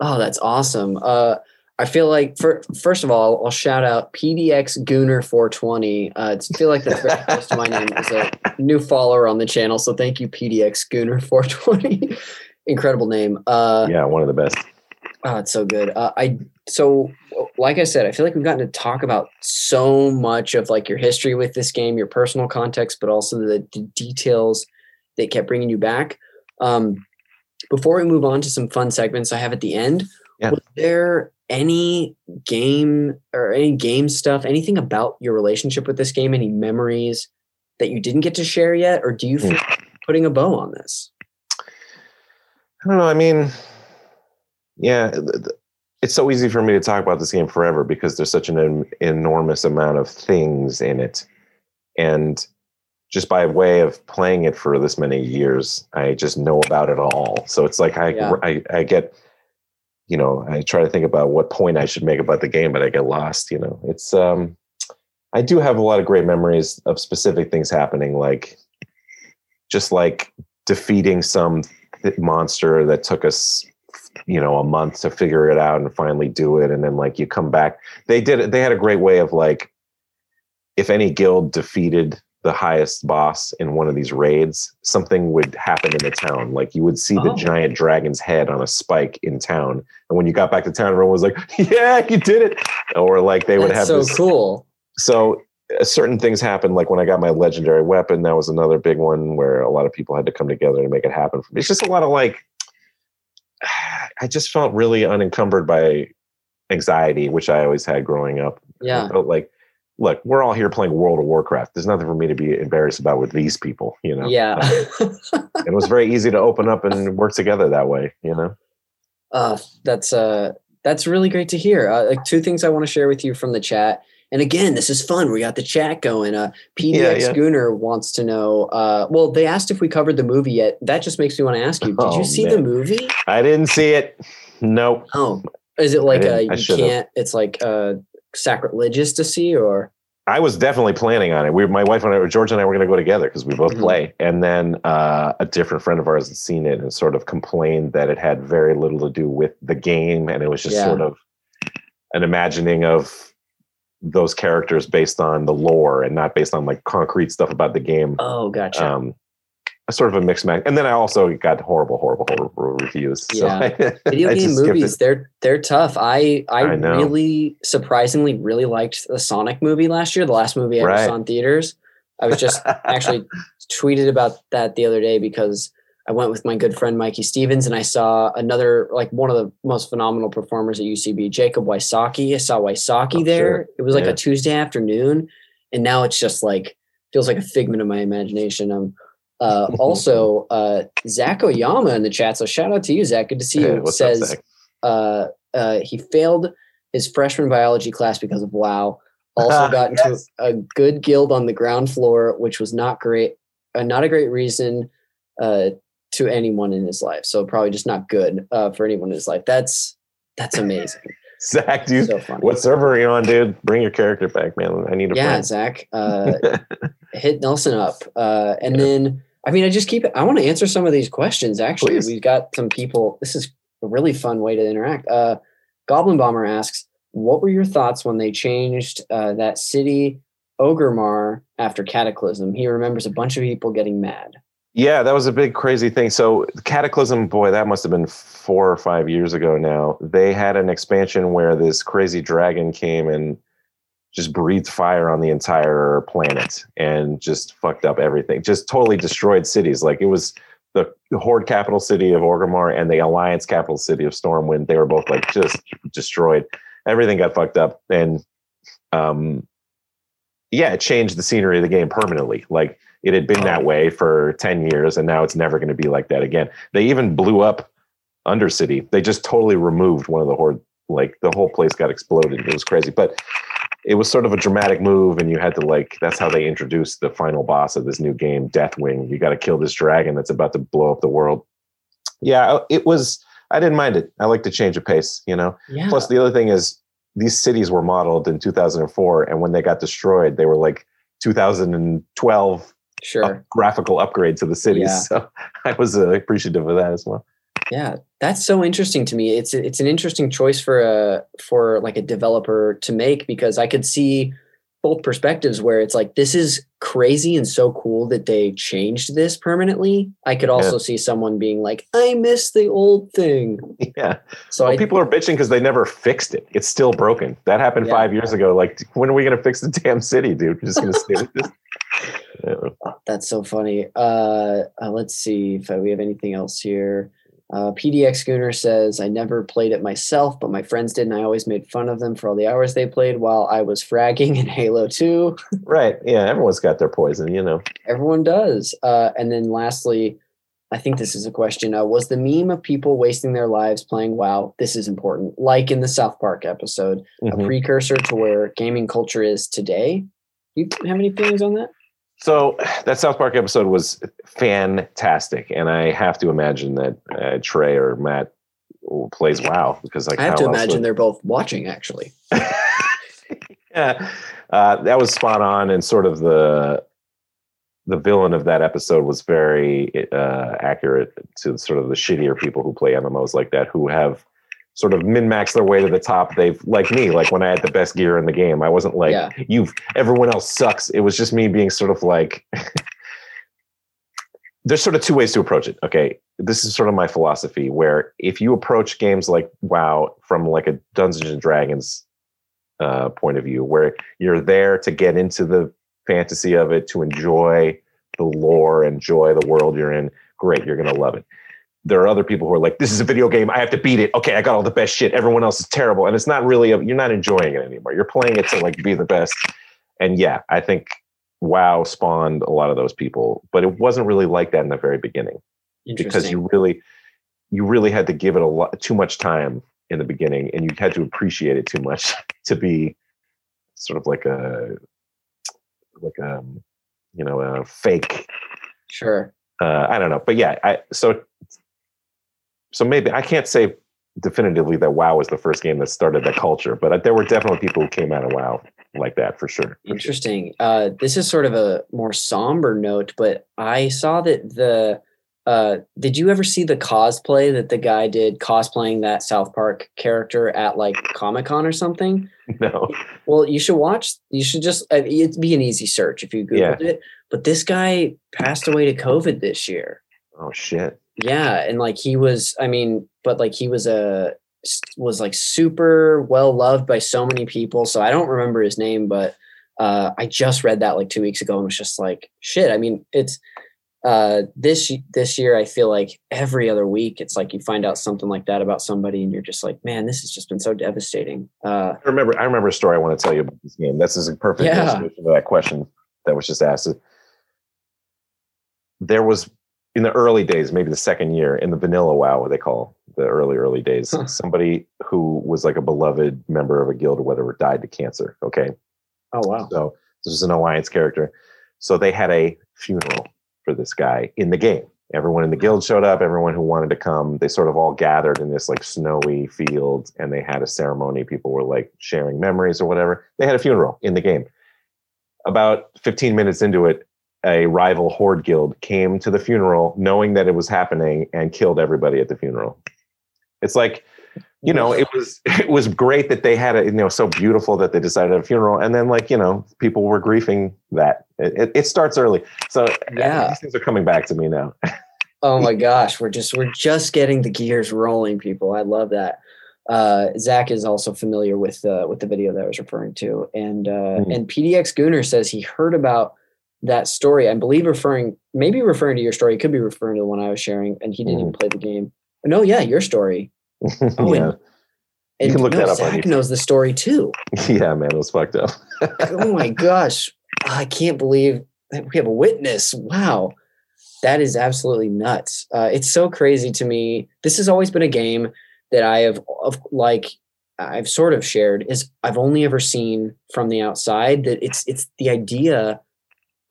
Oh, that's awesome. Uh, I feel like for first of all, I'll shout out PDX Gooner 420. Uh, it's, I feel like that's very close to my name as a new follower on the channel. So thank you, PDX Gooner 420. Incredible name. Uh, Yeah, one of the best. Oh, it's so good. Uh, I so like I said, I feel like we've gotten to talk about so much of like your history with this game, your personal context, but also the, the details that kept bringing you back. Um, before we move on to some fun segments I have at the end, Yeah. was there any game or any game stuff, anything about your relationship with this game, any memories that you didn't get to share yet, or do you feel putting a bow on this? I don't know. I mean, yeah, th- th- it's so easy for me to talk about this game forever because there's such an en- enormous amount of things in it, and just by way of playing it for this many years, I just know about it all. So it's like I Yeah. I, I get, you know, I try to think about what point I should make about the game, but I get lost. You know, it's um, I do have a lot of great memories of specific things happening, like just like defeating some th- monster that took us you know a month to figure it out and finally do it and then like you come back they did it they had a great way of like if any guild defeated the highest boss in one of these raids, something would happen in the town. Like you would see the Oh. giant dragon's head on a spike in town, and when you got back to town, everyone was like, "Yeah, you did it!" Or like they would That's have so this. cool. So uh, certain things happened. Like when I got my legendary weapon, that was another big one where a lot of people had to come together to make it happen. For me. It's just a lot of like. I just felt really unencumbered by anxiety, which I always had growing up. Yeah. I felt like, look, we're all here playing World of Warcraft. There's nothing for me to be embarrassed about with these people, you know. Yeah. it was very easy to open up and work together that way, you know. Uh, that's uh, that's really great to hear. Uh, like two things I want to share with you from the chat. And again, this is fun. We got the chat going. Uh, PDX Yeah, yeah. Gooner wants to know. Uh, well, they asked if we covered the movie yet. That just makes me want to ask you. Did Oh, you see the movie? I didn't see it. Nope. Oh, is it like uh, you can't? It's like uh, sacrilegious to see, or I was definitely planning on it. We, my wife and I, George and I, were going to go together because we both Mhm. play. And then uh, a different friend of ours had seen it and sort of complained that it had very little to do with the game, and it was just Yeah. sort of an imagining of those characters based on the lore and not based on like concrete stuff about the game. oh, gotcha. Um, sort of a mixed match. And then I also got horrible, horrible, horrible reviews. So Yeah. Video game just skipped it. movies, they're they're tough. I I, I really surprisingly really liked the Sonic movie last year, the last movie I ever Right. saw in theaters. I was just actually tweeted about that the other day because I went with my good friend Mikey Stevens and I saw another like one of the most phenomenal performers at UCB, Jacob Wysocki. I saw Wysocki Oh, there. sure. It was like Yeah. a Tuesday afternoon, and now it's just like feels like a figment of my imagination. Um, uh, also, uh, Zach Oyama in the chat. So shout out to you, Zach. Good to see you. up, Says Zach? uh, uh, he failed his freshman biology class because of WoW. Also got into Yes. a good guild on the ground floor, which was not great, uh, not a great reason uh, to anyone in his life. So probably just not good uh, for anyone in his life. That's that's amazing. Zach, you, so what server are you on, dude? Bring your character back, man. I need a yeah, friend. Zach, uh, hit Nelson up, uh, and then I mean, I just keep. I want to answer some of these questions. Actually, Please. we've got some people. This is a really fun way to interact. Uh, Goblin Bomber asks, "What were your thoughts when they changed uh, that city Orgrimmar after Cataclysm? He remembers a bunch of people getting mad." Yeah, that was a big crazy thing. So Cataclysm, boy, that must have been four or five years ago now. They had an expansion where this crazy dragon came and just breathed fire on the entire planet and just fucked up everything. Just totally destroyed cities. Like it was the, the Horde capital city of Orgrimmar and the Alliance capital city of Stormwind. They were both like just destroyed. Everything got fucked up. And um yeah, it changed the scenery of the game permanently. Like it had been that oh. way for 10 years and now it's never going to be like that again. They even blew up Undercity. They just totally removed one of the horde like the whole place got exploded. It was crazy. But it was sort of a dramatic move and you had to like that's how they introduced the final boss of this new game, Deathwing. You got to kill this dragon that's about to blow up the world. Yeah, uh, it was I didn't mind it. I like to change of pace, you know. Yeah, Plus, the other thing is these cities were modeled in 2004, and when they got destroyed, they were like 2012 sure. up- graphical upgrade to the cities. Yeah. So I was uh, appreciative of that as well. Yeah, that's so interesting to me. It's it's an interesting choice for a for like a developer to make because I could see both perspectives where it's like this is crazy and so cool that they changed this permanently. I could also see someone being like, I miss the old thing. Yeah. So Well, I, people are bitching because they never fixed it. It's still broken. That happened Yeah. five years ago. Like, when are we going to fix the damn city, dude? We're just going to stay with this. Yeah. That's so funny. Uh, uh, let's see if we have anything else here. Uh, PDX Gooner says, I never played it myself, but my friends did, and I always made fun of them for all the hours they played while I was fragging in Halo 2. Right. Yeah. Everyone's got their poison, you know. Everyone does. Uh, and then lastly, I think this is a question. Uh, was the meme of people wasting their lives playing WoW, this is important, like in the South Park episode, a Mhm. precursor to where gaming culture is today? You have any feelings on that? So that South Park episode was fantastic, and I have to imagine that uh, Trey or Matt plays WoW because like I have to imagine would- they're both watching, actually. yeah, uh, that was spot on, and sort of the the villain of that episode was very uh, accurate to sort of the shittier people who play MMOs like that, who have sort of min max their way to the top. They've like me, like when I had the best gear in the game. I wasn't like Yeah. you've everyone else sucks. It was just me being sort of like there's sort of two ways to approach it. Okay. This is sort of my philosophy where if you approach games like WoW from like a Dungeons and Dragons uh, point of view, where you're there to get into the fantasy of it, to enjoy the lore, enjoy the world you're in, great, you're going to love it. There are other people who are like, this is a video game. I have to beat it. Okay, I got all the best shit. Everyone else is terrible. And it's not really, a, you're not enjoying it anymore. You're playing it to like be the best. And yeah, I think WoW spawned a lot of those people, but it wasn't really like that in the very beginning because you really, you really had to give it a lot too much time in the beginning, and you had to appreciate it too much to be sort of like a, like a, you know, a fake sure. uh, I don't know, but yeah, I so so maybe I can't say definitively that WoW was the first game that started that culture, but there were definitely people who came out of WoW like that for sure. Interesting. Uh, this is sort of a more somber note, but I saw that the. Uh, did you ever see the cosplay that the guy did cosplaying that South Park character at like Comic Con or something? No, Well, you should watch. You should just. uh, It'd be an easy search if you googled it. But this guy passed away to COVID this year. oh shit, Yeah, and like he was, I mean, but like he was a was like super well loved by so many people. So I don't remember his name, but uh, I just read that like two weeks ago and was just like, shit. I mean, it's uh, this this year. I feel like every other week, it's like you find out something like that about somebody, and you're just like, man, this has just been so devastating. Uh, I remember. I remember a story I want to tell you about this game. This is a perfect Yeah. of that question that was just asked. There was in the early days, maybe the second year in the vanilla WoW, what they call the early early days, Huh. somebody who was like a beloved member of a guild or whatever died to cancer. Okay, oh wow, So this is an alliance character. So they had a funeral for this guy in the game. Everyone in the guild showed up, everyone who wanted to come. They sort of all gathered in this like snowy field and they had a ceremony. People were like sharing memories or whatever. They had a funeral in the game. About 15 minutes into it, a rival horde guild came to the funeral knowing that it was happening and killed everybody at the funeral. It's like you know it was it was great that they had it you know so beautiful that they decided a funeral and then like you know people were grieving that it, it, it starts early so Yeah. these things are coming back to me now Oh my gosh, we're just we're just getting the gears rolling, people. I love that. Uh, Zach is also familiar with uh, with the video that I was referring to, and uh, Mhm. and PDX Gooner says he heard about that story. I believe referring maybe referring to your story, it could be referring to the one I was sharing, and he didn't even play the game. No, yeah, your story. Oh, yeah And can look no, that up Zach knows the story too. yeah man it was fucked up oh my gosh i can't believe we have a witness wow that is absolutely nuts uh, it's so crazy to me this has always been a game that i have of like i've sort of shared is i've only ever seen from the outside that it's it's the idea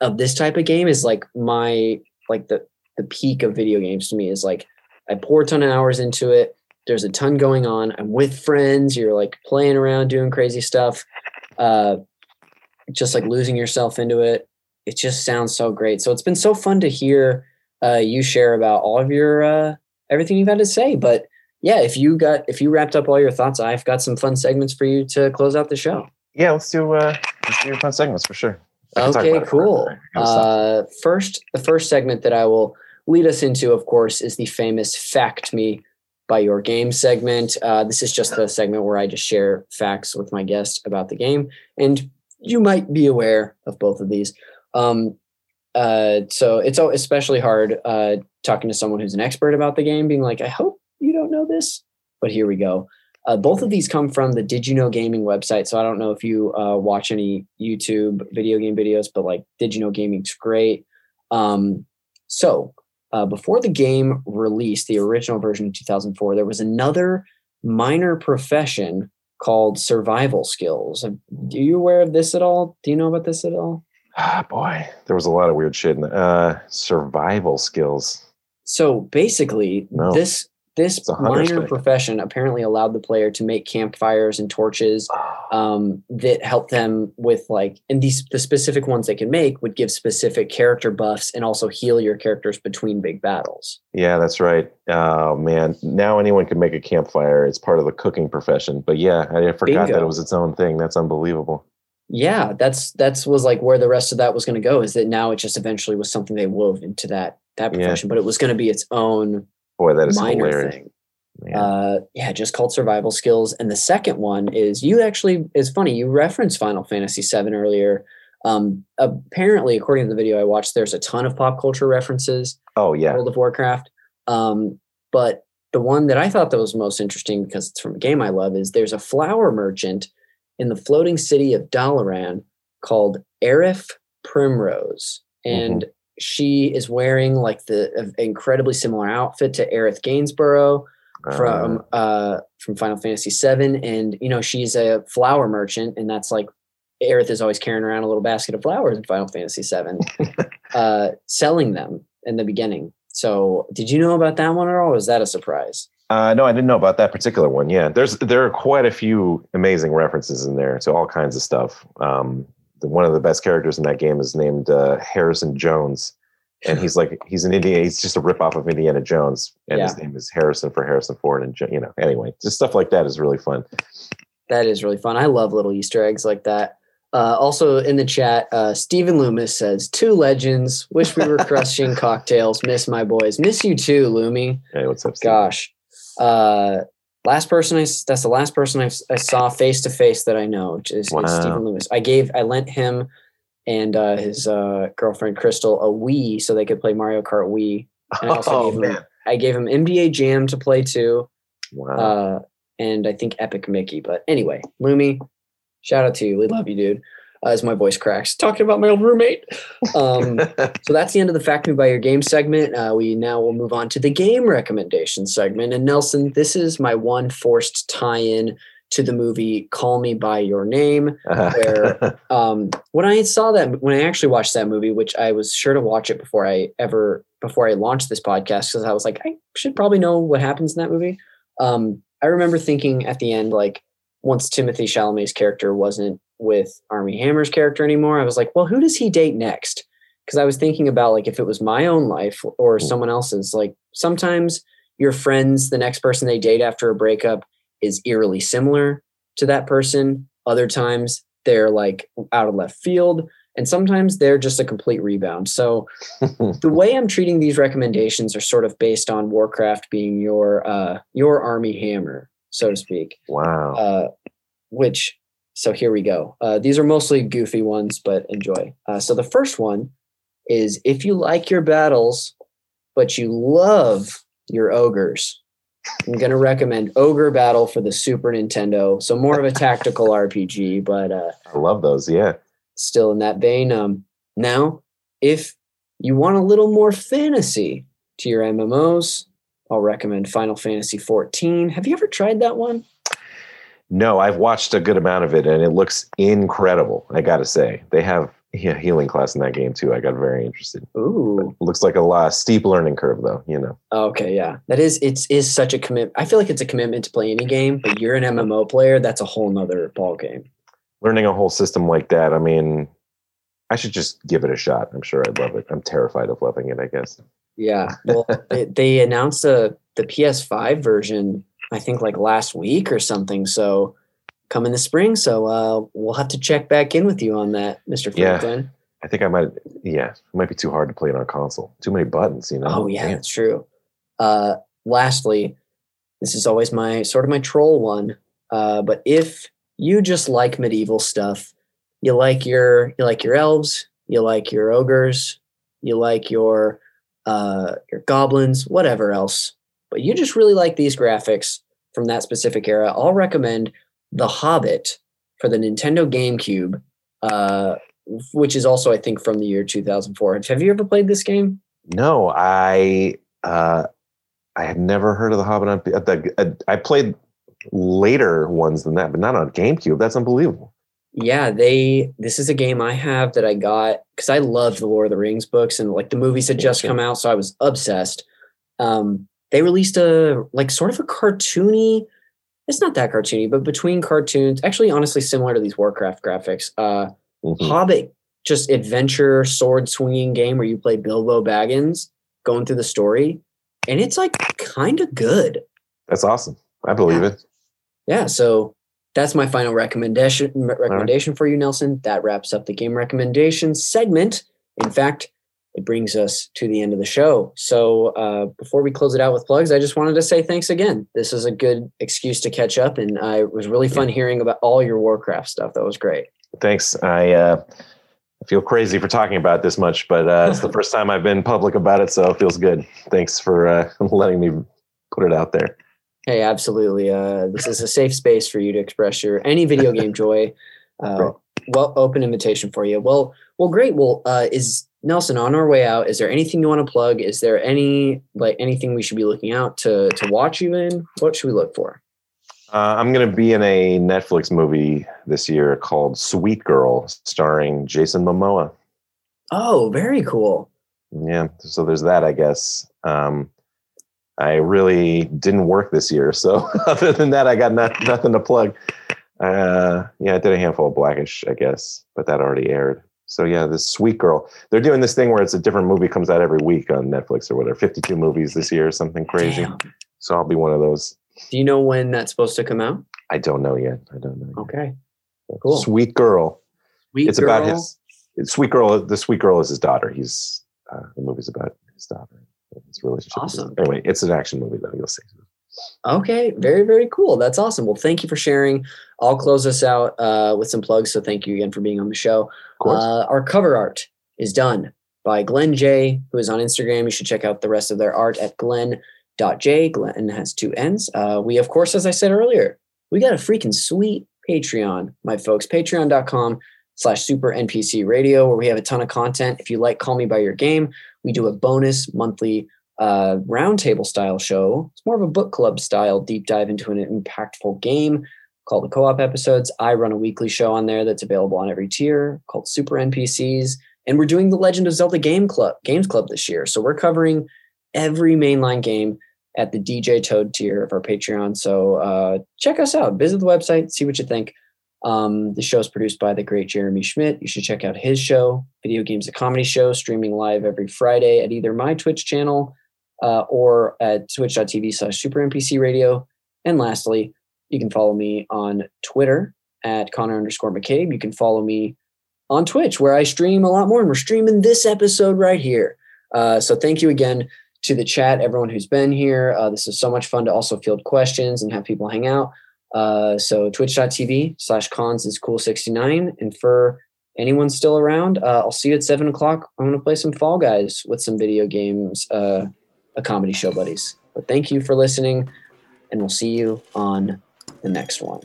of this type of game is like my like the the peak of video games to me is like i pour a ton of hours into it there's a ton going on i'm with friends you're like playing around doing crazy stuff uh just like losing yourself into it. It just sounds so great. So it's been so fun to hear uh, you share about all of your uh, everything you've had to say. But yeah, if you got if you wrapped up all your thoughts, I've got some fun segments for you to close out the show. yeah let's do uh let's do fun segments for sure Okay, cool. forever. I gotta stop. Uh, first, the first segment that I will lead us into, of course, is the famous "Fact Me" by your game segment. Uh, this is just the segment where I just share facts with my guest about the game, and you might be aware of both of these. Um, uh, so it's al- especially hard uh, talking to someone who's an expert about the game, being like, "I hope you don't know this," but here we go. Uh, both of these come from the Did You Know Gaming website. So I don't know if you uh, watch any YouTube video game videos, but like Did You Know Gaming's great. Um, so uh, before the game released, the original version in 2004, there was another minor profession called survival skills. Are you aware of this at all? Do you know about this at all? ah boy there was a lot of weird shit in the, uh survival skills So basically, No. this this It's a hunter's minor profession apparently allowed the player to make campfires and torches um, that help them with like, and these the specific ones they can make would give specific character buffs and also heal your characters between big battles. Yeah, that's right. Oh man, now anyone can make a campfire. It's part of the cooking profession. But yeah, I forgot that it was its own thing. That's unbelievable. Yeah, that's that's was like where the rest of that was going to go. Is that now it just eventually was something they wove into that that Yeah. profession, but it was going to be its own Boy, that is minor hilarious. thing. Man. uh yeah just called survival skills and the second one is you actually is funny you referenced final fantasy 7 earlier um apparently according to the video i watched there's a ton of pop culture references oh yeah. world of warcraft um but the one that i thought that was most interesting because it's from a game i love is there's a flower merchant in the floating city of dalaran called Aerith primrose and she is wearing like the uh, incredibly similar outfit to Aerith Gainsborough from uh from Final Fantasy VII, and you know she's a flower merchant, and that's like Aerith is always carrying around a little basket of flowers in Final Fantasy VII, uh, selling them in the beginning. So, did you know about that one at all? Was that a surprise? Uh, no, I didn't know about that particular one. Yeah, there's there are quite a few amazing references in there to all kinds of stuff. Um, one of the best characters in that game is named uh, Harrison Jones, and he's like he's an Indian. He's just a ripoff of Indiana Jones, and his name is Harrison for Harrison Ford. And you know, anyway, just stuff like that is really fun. That is really fun. I love little Easter eggs like that. Uh, also in the chat, uh, Stephen Loomis says, Two legends. Wish we were crushing cocktails. Miss my boys. Miss you too, Loomy. Hey, what's up? Steve? Gosh. Uh, last person I, that's the last person I, I saw face to face that I know is, is Wow. Stephen Loomis. I gave, I lent him and uh, his uh, girlfriend Crystal a Wii so they could play Mario Kart Wii. And I also Oh gave him, man! I gave him NBA Jam to play too Wow. uh, and I think Epic Mickey. But anyway, Lumi, shout out to you. We love you, dude. Uh, as my voice cracks, talking about my old roommate. Um, so that's the end of the Fact Me by Your Game segment. Uh, we now will move on to the game recommendation segment. And Nelson, this is my one forced tie-in to the movie Call Me by Your Name. where- Um, when I saw that, when I actually watched that movie, which I was sure to watch it before I ever before I launched this podcast, because I was like, I should probably know what happens in that movie. Um, I remember thinking at the end, like once Timothée Chalamet's character wasn't with Armie Hammer's character anymore, I was like, well, who does he date next? Because I was thinking about like if it was my own life or Mm. someone else's. Like sometimes your friends, the next person they date after a breakup is eerily similar to that person. Other times they're like out of left field. And sometimes they're just a complete rebound. So the way I'm treating these recommendations are sort of based on Warcraft being your uh, your Armie Hammer, so to speak. wow. Uh, which so here we go. Uh, these are mostly goofy ones, but enjoy. Uh, so the first one is if you like your battles, but you love your ogres. I'm gonna recommend Ogre Battle for the Super Nintendo. So more of a tactical RPG, but uh, I love those. Yeah. still in that vein. Um, now, if you want a little more fantasy to your MMOs, I'll recommend Final Fantasy 14. Have you ever tried that one? No, I've watched a good amount of it, and it looks incredible. I got to say, they have yeah, healing class in that game too. I got very interested. Ooh, It looks like a lot steep learning curve, though. You know. okay, yeah, that is it's is such a commit. I feel like it's a commitment to play any game, but you're an MMO player. That's a whole nother ball game. learning a whole system like that, I mean, I should just give it a shot. I'm sure I'd love it. I'm terrified of loving it, I guess. Yeah, well, they, they announced a the PS5 version. I think like last week or something. So come in the spring. So uh, we'll have to check back in with you on that, Yeah. Franklin. I think I might, yeah, it might be too hard to play it on console. Too many buttons, you know? Oh yeah, Man. that's true. Uh, lastly, this is always my sort of my troll one. Uh, but if you just like medieval stuff, you like your you like your elves, you like your ogres, you like your uh, your goblins, whatever else, but you just really like these graphics from that specific era, I'll recommend The Hobbit for the Nintendo GameCube, uh, which is also I think from the year 2004. Have you ever played this game? No, I, uh, I had never heard of the Hobbit. On, the, I played later ones than that, but not on GameCube. That's unbelievable. Yeah, they. This is a game I have that I got because I love the Lord of the Rings books and like the movies had just come out, so I was obsessed. Um, they released a like sort of a cartoony. It's not that cartoony, but between cartoons, actually, honestly, similar to these Warcraft graphics. Uh, Mhm. Hobbit, just adventure sword swinging game where you play Bilbo Baggins going through the story, and it's like kind of good. That's awesome. I believe it. Yeah, so that's my final recommendation recommendation for you, Nelson. That wraps up the game recommendation segment. In fact, it brings us to the end of the show. So uh, before we close it out with plugs, I just wanted to say thanks again. This is a good excuse to catch up, and I it was really fun hearing about all your Warcraft stuff. That was great. Thanks. I uh, feel crazy for talking about this much, but uh, it's the first time I've been public about it, so it feels good. Thanks for uh, letting me put it out there. Hey, absolutely. Uh, this is a safe space for you to express your any video game joy. Uh, well, open invitation for you. Well, well, great. Well, uh, is Nelson on our way out? Is there anything you want to plug? Is there any like anything we should be looking out to to watch you in? What should we look for? Uh, I'm going to be in a Netflix movie this year called Sweet Girl, starring Jason Momoa. Oh, very cool. Yeah, so there's that, I guess. Um, I really didn't work this year, so other than that, I got not, nothing to plug. Uh, yeah, I did a handful of Blackish, I guess, but that already aired. So yeah, this Sweet Girl. They're doing this thing where it's a different movie comes out every week on Netflix or whatever. 52 movies this year, something crazy. Damn. So I'll be one of those. Do you know when that's supposed to come out? I don't know yet. I don't know. yet. Okay, cool. Sweet Girl. Sweet it's about his Sweet Girl. The Sweet Girl is his daughter. He's uh, the movie's about his daughter. His relationship. Awesome. Anyway, it's an action movie though. You'll see. Okay, very, very cool. That's awesome. Well, thank you for sharing. I'll close us out uh, with some plugs. So thank you again for being on the show. Uh, our cover art is done by Glenn J, who is on Instagram. You should check out the rest of their art at glenn.j. Glenn has two N's. Uh, we, of course, as I said earlier, we got a freaking sweet Patreon, my folks. Patreon.com slash super NPC radio, where we have a ton of content. If you like Call Me By Your Game, we do a bonus monthly uh, roundtable style show. It's more of a book club style deep dive into an impactful game called the co-op episodes. I run a weekly show on there that's available on every tier called Super NPCs. And we're doing the Legend of Zelda Game Club Games Club this year. So we're covering every mainline game at the DJ Toad tier of our Patreon. So uh, check us out. Visit the website, see what you think. Um, the show is produced by the great Jeremy Schmidt. You should check out his show, Video Games a Comedy Show, streaming live every Friday at either my Twitch channel uh, or at twitch.tv slash super NPC radio. And lastly, you can follow me on Twitter at Connor underscore McCabe. You can follow me on Twitch where I stream a lot more, and we're streaming this episode right here. Uh, so thank you again to the chat, everyone who's been here. Uh, this is so much fun to also field questions and have people hang out. Uh, so twitch.tv slash cons is cool 69. And for anyone still around, uh, I'll see you at seven o'clock. I'm going to play some Fall Guys with some video games, uh, a comedy show buddies. But thank you for listening, and we'll see you on the next one.